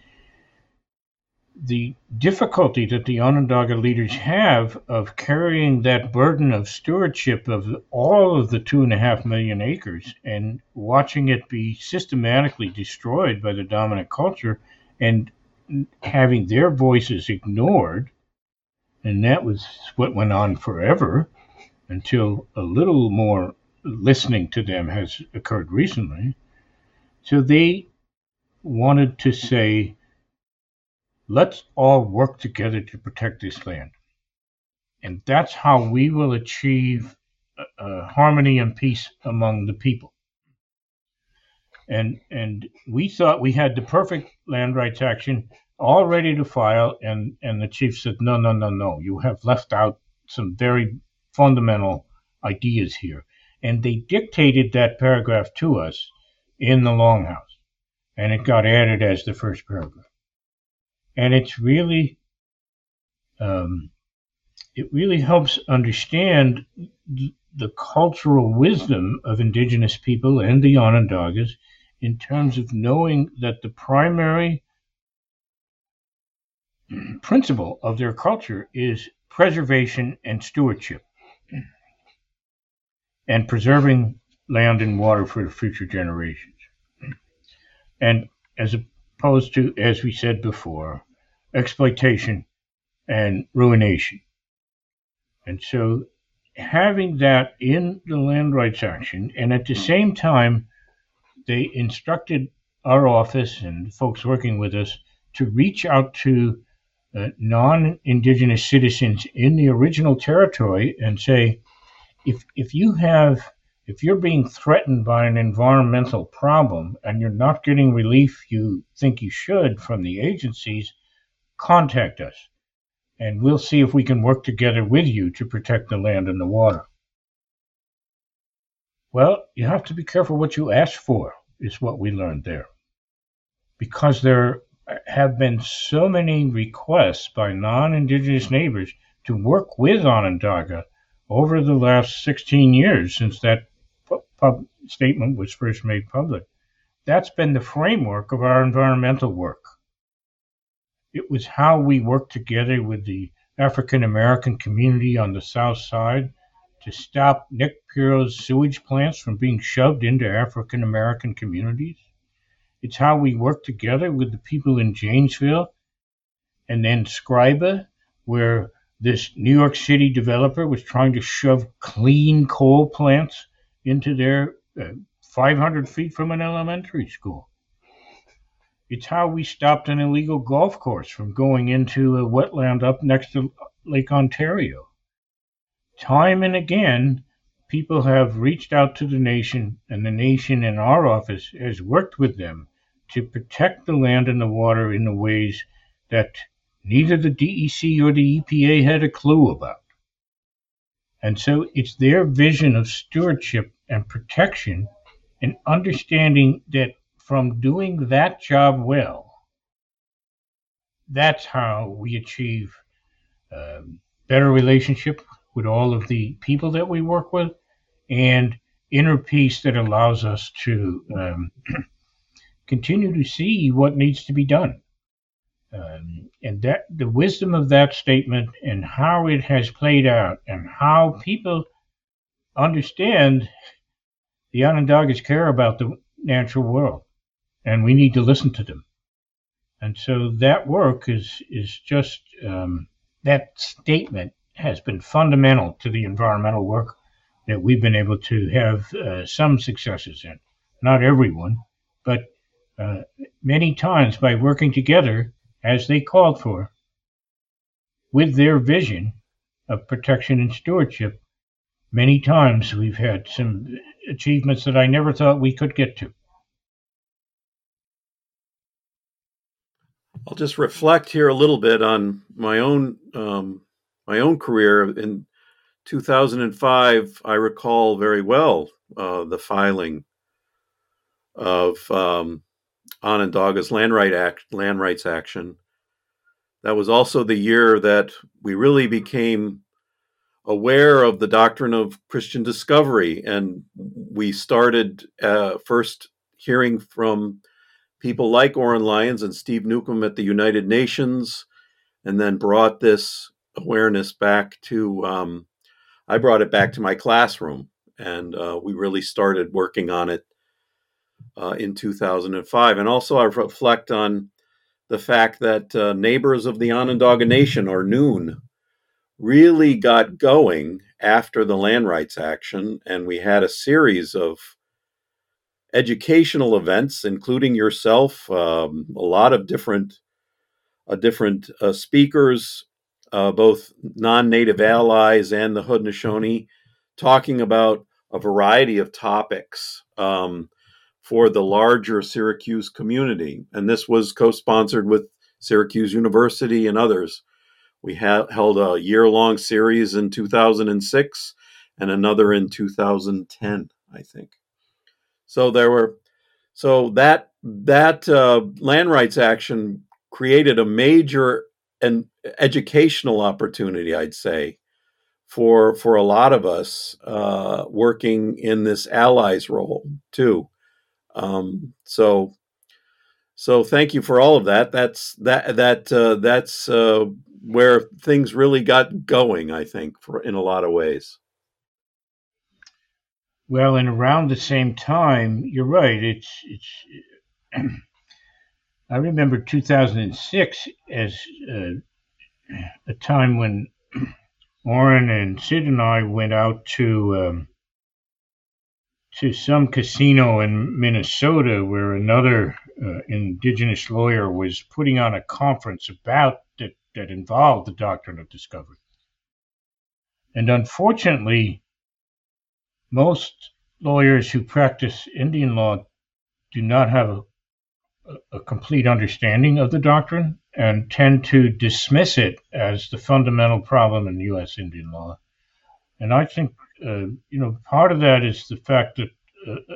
the difficulty that the Onondaga leaders have of carrying that burden of stewardship of all of the two and a half million acres and watching it be systematically destroyed by the dominant culture and having their voices ignored. And that was what went on forever until a little more listening to them has occurred recently. So they wanted to say, Let's all work together to protect this land. And that's how we will achieve uh, harmony and peace among the people. And, and we thought we had the perfect land rights action all ready to file, and, and the chief said, No, no, no, no. You have left out some very fundamental ideas here. And they dictated that paragraph to us in the Longhouse, and it got added as the first paragraph and it's really um, it really helps understand the cultural wisdom of indigenous people and the Onondagas in terms of knowing that the primary principle of their culture is preservation and stewardship and preserving land and water for the future generations. And as opposed to, as we said before, exploitation and ruination. And so having that in the land rights action, and at the same time, they instructed our office and folks working with us to reach out to Uh, non indigenous citizens in the original territory and say, if, if you have if you're being threatened by an environmental problem and you're not getting relief you think you should from the agencies, contact us and we'll see if we can work together with you to protect the land and the water. Well, you have to be careful what you ask for, is what we learned there. Because there have been so many requests by non indigenous neighbors to work with Onondaga over the last 16 years since that pub- statement was first made public. That's been the framework of our environmental work. It was how we worked together with the African American community on the South Side to stop Nick Pirro's sewage plants from being shoved into African American communities. It's how we work together with the people in Jamesville and then Scriba, where this New York City developer was trying to shove clean coal plants into their uh, 500 feet from an elementary school. It's how we stopped an illegal golf course from going into a wetland up next to Lake Ontario. Time and again, people have reached out to the nation, and the nation in our office has worked with them to protect the land and the water in the ways that neither the DEC or the EPA had a clue about. And so it's their vision of stewardship and protection and understanding that from doing that job well, that's how we achieve um, better relationship with all of the people that we work with and inner peace that allows us to um, continue to see what needs to be done. Um, and that the wisdom of that statement and how it has played out and how people understand the Onondagas care about the natural world and we need to listen to them. And so that work is is just um, that statement has been fundamental to the environmental work that we've been able to have uh, some successes in. Not everyone, but uh, many times by working together, as they called for, with their vision of protection and stewardship, many times we've had some achievements that I never thought we could get to. I'll just reflect here a little bit on my own um, my own career. In 2005, I recall very well uh, the filing of um, Onondaga's land, right act, land rights action. That was also the year that we really became aware of the doctrine of Christian discovery, and we started uh, first hearing from people like Oren Lyons and Steve Newcomb at the United Nations, and then brought this awareness back to. Um, I brought it back to my classroom, and uh, we really started working on it uh, in 2005. And also, I reflect on the fact that uh, neighbors of the Onondaga Nation, or NOON, really got going after the land rights action, and we had a series of educational events, including yourself, um, a lot of different uh, different uh, speakers, uh, both non-native allies and the Haudenosaunee, talking about a variety of topics um, for the larger Syracuse community. And this was co-sponsored with Syracuse University and others. We ha- held a year-long series in 2006 and another in 2010, I think. So there were, so that that uh, land rights action created a major and educational opportunity, I'd say, for for a lot of us uh, working in this allies role too. Um, so so thank you for all of that. That's that that uh, that's uh, where things really got going. I think for in a lot of ways. Well, and around the same time, you're right. It's it's. I remember 2006 as uh, a time when Oren and Sid and I went out to um, to some casino in Minnesota where another uh, indigenous lawyer, was putting on a conference about that that involved the doctrine of discovery. And unfortunately, most lawyers who practice Indian law do not have a, a, complete understanding of the doctrine and tend to dismiss it as the fundamental problem in U.S. Indian law. And I think, you know, part of that is the fact that uh,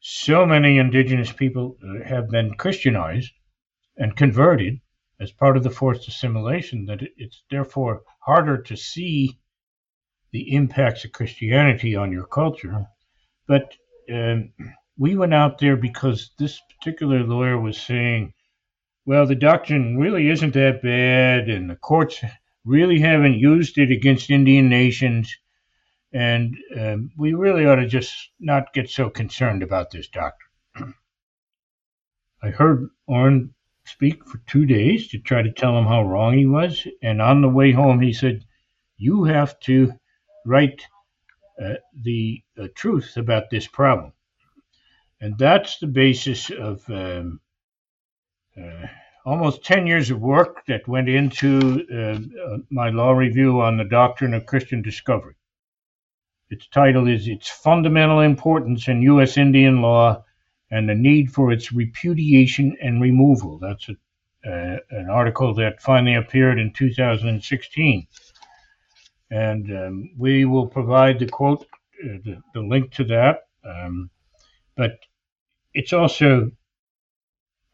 so many indigenous people uh, have been Christianized and converted as part of the forced assimilation that it's therefore harder to see the impacts of Christianity on your culture. But um, we went out there because this particular lawyer was saying, well, the doctrine really isn't that bad, and the courts really haven't used it against Indian nations, and um, we really ought to just not get so concerned about this doctrine. I heard Oren speak for two days to try to tell him how wrong he was, and on the way home, he said, You have to write uh, the uh, truth about this problem. And that's the basis of um, uh, almost 10 years of work that went into uh, uh, my law review on the doctrine of Christian discovery. Its title is Its Fundamental Importance in U.S. Indian Law and the Need for Its Repudiation and Removal. That's a, uh, an article that finally appeared in 2016. And um, we will provide the quote, uh, the, the, link to that. Um, but it's also,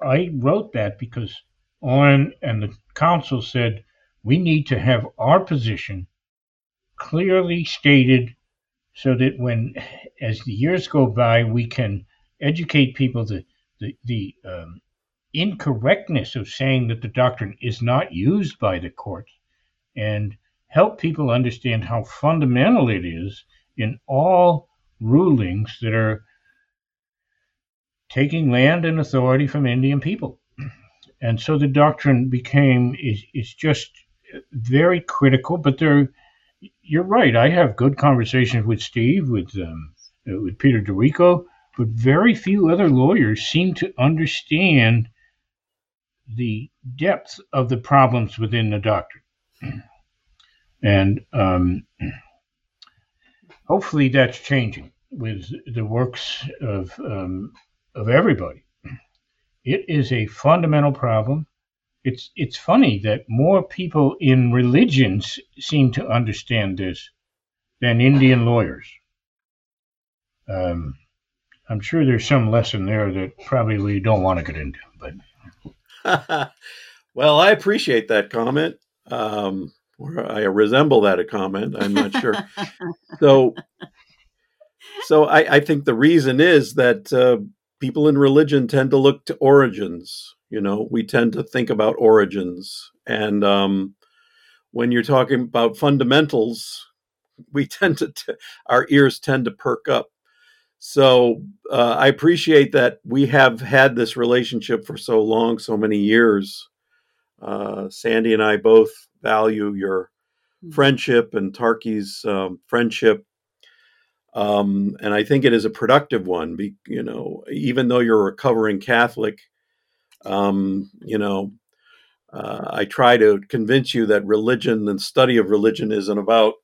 I wrote that because Oren and the council said we need to have our position clearly stated so that when, as the years go by, we can educate people the the, the um, incorrectness of saying that the doctrine is not used by the courts and help people understand how fundamental it is in all rulings that are taking land and authority from Indian people. And so the doctrine became is, is just very critical. But there, you're right. I have good conversations with Steve, with um, uh, with Peter d'Errico, but very few other lawyers seem to understand the depth of the problems within the doctrine. And um, hopefully that's changing with the works of um, of everybody. It is a fundamental problem. It's it's funny that more people in religions seem to understand this than Indian lawyers. Um, I'm sure there's some lesson there that probably we don't want to get into, but. well, I appreciate that comment. Um, or I resemble that a comment. I'm not sure. so, so I, I, think the reason is that uh, people in religion tend to look to origins. You know, we tend to think about origins, and um, when you're talking about fundamentals, we tend to t- our ears tend to perk up. So uh, I appreciate that we have had this relationship for so long, so many years. Uh, Sandy and I both value your hmm. friendship and Tarky's um, friendship um, and I think it is a productive one. Be, you know, even though you're a recovering Catholic, um, you know, uh, I try to convince you that religion and study of religion isn't about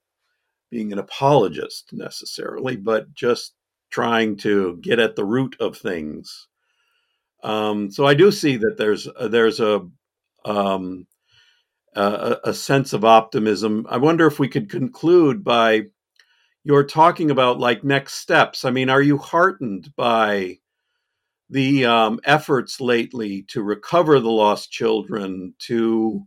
being an apologist necessarily, but just trying to get at the root of things. Um, so I do see that there's uh, there's a, um, a a sense of optimism. I wonder if we could conclude by you're talking about like next steps. I mean, are you heartened by the um, efforts lately to recover the lost children? To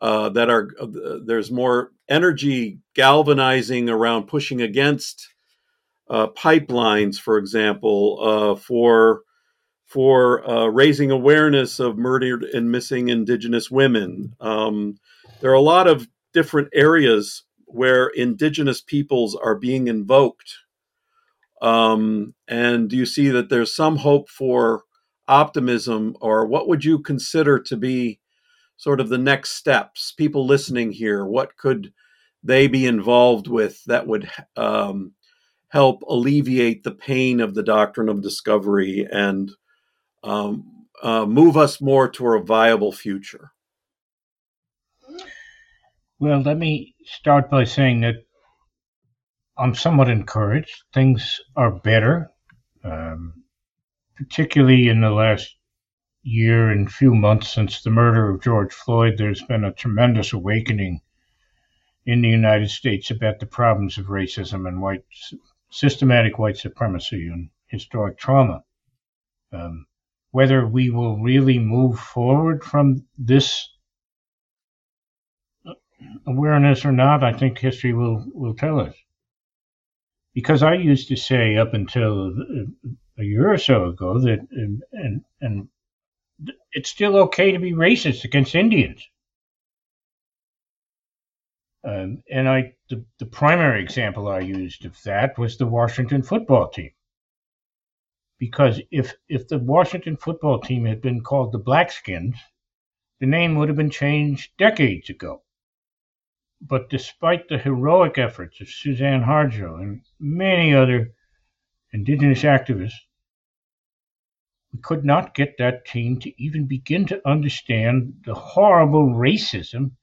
uh, that are uh, there's more energy galvanizing around pushing against uh, pipelines, for example, uh, for for uh, raising awareness of murdered and missing Indigenous women. Um, there are a lot of different areas where indigenous peoples are being invoked. Um, and do you see that there's some hope for optimism, or what would you consider to be sort of the next steps? People listening here, what could they be involved with that would um, help alleviate the pain of the doctrine of discovery and um, uh, move us more toward a viable future? Well, let me start by saying that I'm somewhat encouraged. Things are better, um, particularly in the last year and few months since the murder of George Floyd. There's been a tremendous awakening in the United States about the problems of racism and white systematic white supremacy and historic trauma. Um, whether we will really move forward from this awareness or not, I think history will, will tell us. Because I used to say up until a year or so ago that, and, and, and it's still okay to be racist against Indians. Um, and I, the, the primary example I used of that was the Washington football team. Because if if the Washington football team had been called the Blackskins, the name would have been changed decades ago. But despite the heroic efforts of Suzan Harjo and many other indigenous activists, we could not get that team to even begin to understand the horrible racism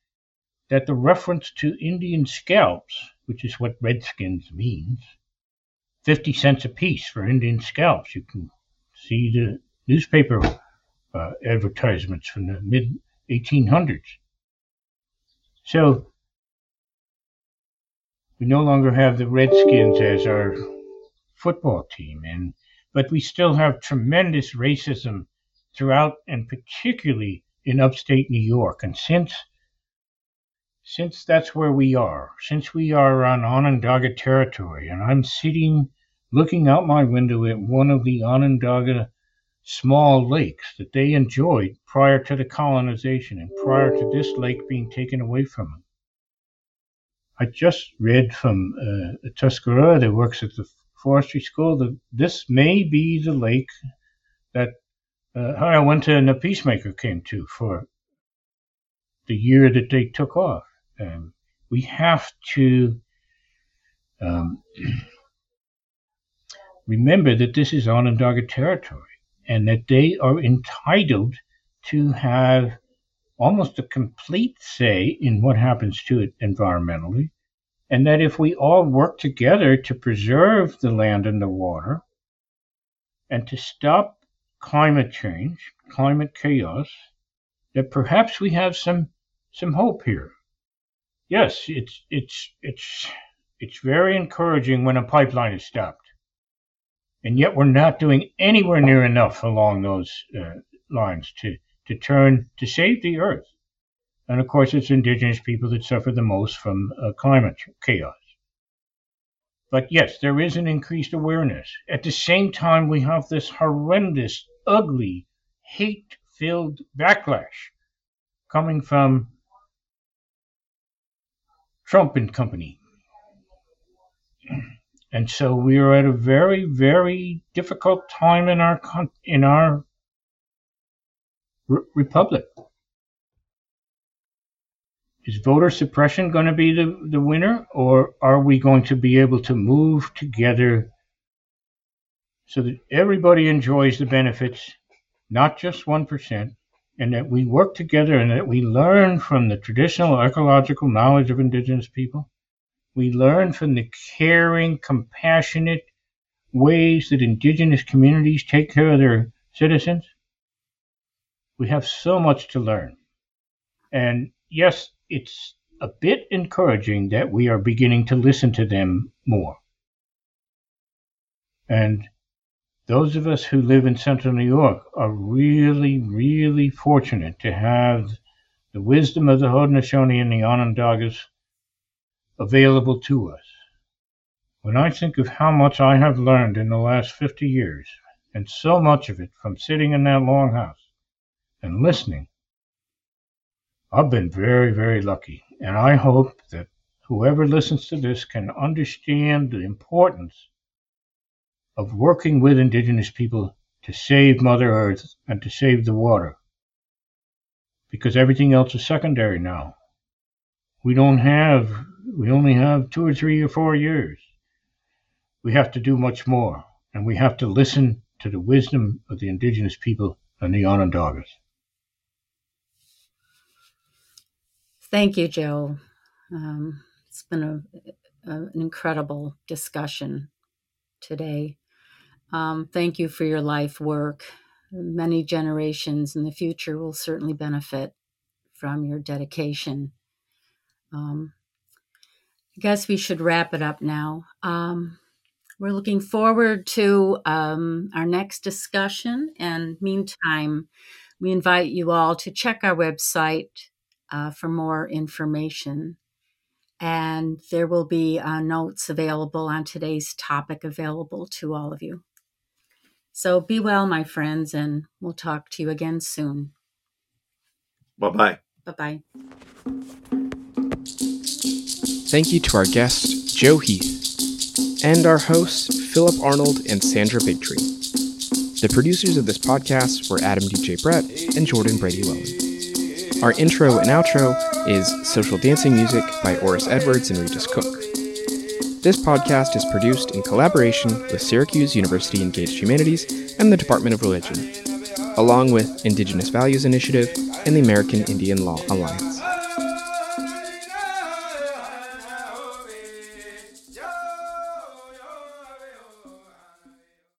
that the reference to Indian scalps, which is what Redskins means, 50 cents a piece for Indian scalps. You can see the newspaper uh, advertisements from the mid 1800s. So we no longer have the Redskins as our football team, and but we still have tremendous racism throughout, and particularly in upstate New York. And since since that's where we are, since we are on Onondaga territory, and I'm sitting looking out my window at one of the Onondaga small lakes that they enjoyed prior to the colonization and prior to this lake being taken away from them. I just read from uh, a Tuscarora that works at the forestry school that this may be the lake that uh, went and the Peacemaker came to for the year that they took off. Um, we have to um, remember that this is Onondaga territory and that they are entitled to have almost a complete say in what happens to it environmentally. And that if we all work together to preserve the land and the water and to stop climate change, climate chaos, that perhaps we have some some hope here yes, it's it's it's it's very encouraging when a pipeline is stopped, and yet we're not doing anywhere near enough along those uh, lines to to turn to save the earth. And of course, it's indigenous people that suffer the most from uh, climate chaos. But yes, there is an increased awareness. At the same time, we have this horrendous, ugly, hate filled backlash coming from Trump and company. And so we are at a very, very difficult time in our in our republic. Is voter suppression going to be the, the winner, or are we going to be able to move together so that everybody enjoys the benefits, not just 1%, and that we work together and that we learn from the traditional ecological knowledge of indigenous people. We learn from the caring, compassionate ways that indigenous communities take care of their citizens. We have so much to learn. And yes, it's a bit encouraging that we are beginning to listen to them more. And those of us who live in central New York are really, really fortunate to have the wisdom of the Haudenosaunee and the Onondagas available to us. When I think of how much I have learned in the last 50 years, and so much of it from sitting in that longhouse and listening, I've been very, very lucky. And I hope that whoever listens to this can understand the importance of working with indigenous people to save Mother Earth and to save the water. Because everything else is secondary now. We don't have, we only have two or three or four years. We have to do much more, and we have to listen to the wisdom of the indigenous people and the Onondagas. Thank you, Joe. Um, it's been a, a, an incredible discussion today. Um, thank you for your life work. Many generations in the future will certainly benefit from your dedication. Um, I guess we should wrap it up now. Um, we're looking forward to um, our next discussion. And meantime, we invite you all to check our website uh, for more information. And there will be uh, notes available on today's topic available to all of you. So be well, my friends, and we'll talk to you again soon. Bye bye. Bye bye. Thank you to our guest, Joe Heath, and our hosts, Philip Arnold and Sandra Bigtree. The producers of this podcast were Adam DJ Brett and Jordan Brady Lowen. Our intro and outro is Social Dancing Music by Oris Edwards and Regis Cook. This podcast is produced in collaboration with Syracuse University Engaged Humanities and the Department of Religion, along with Indigenous Values Initiative and the American Indian Law Alliance.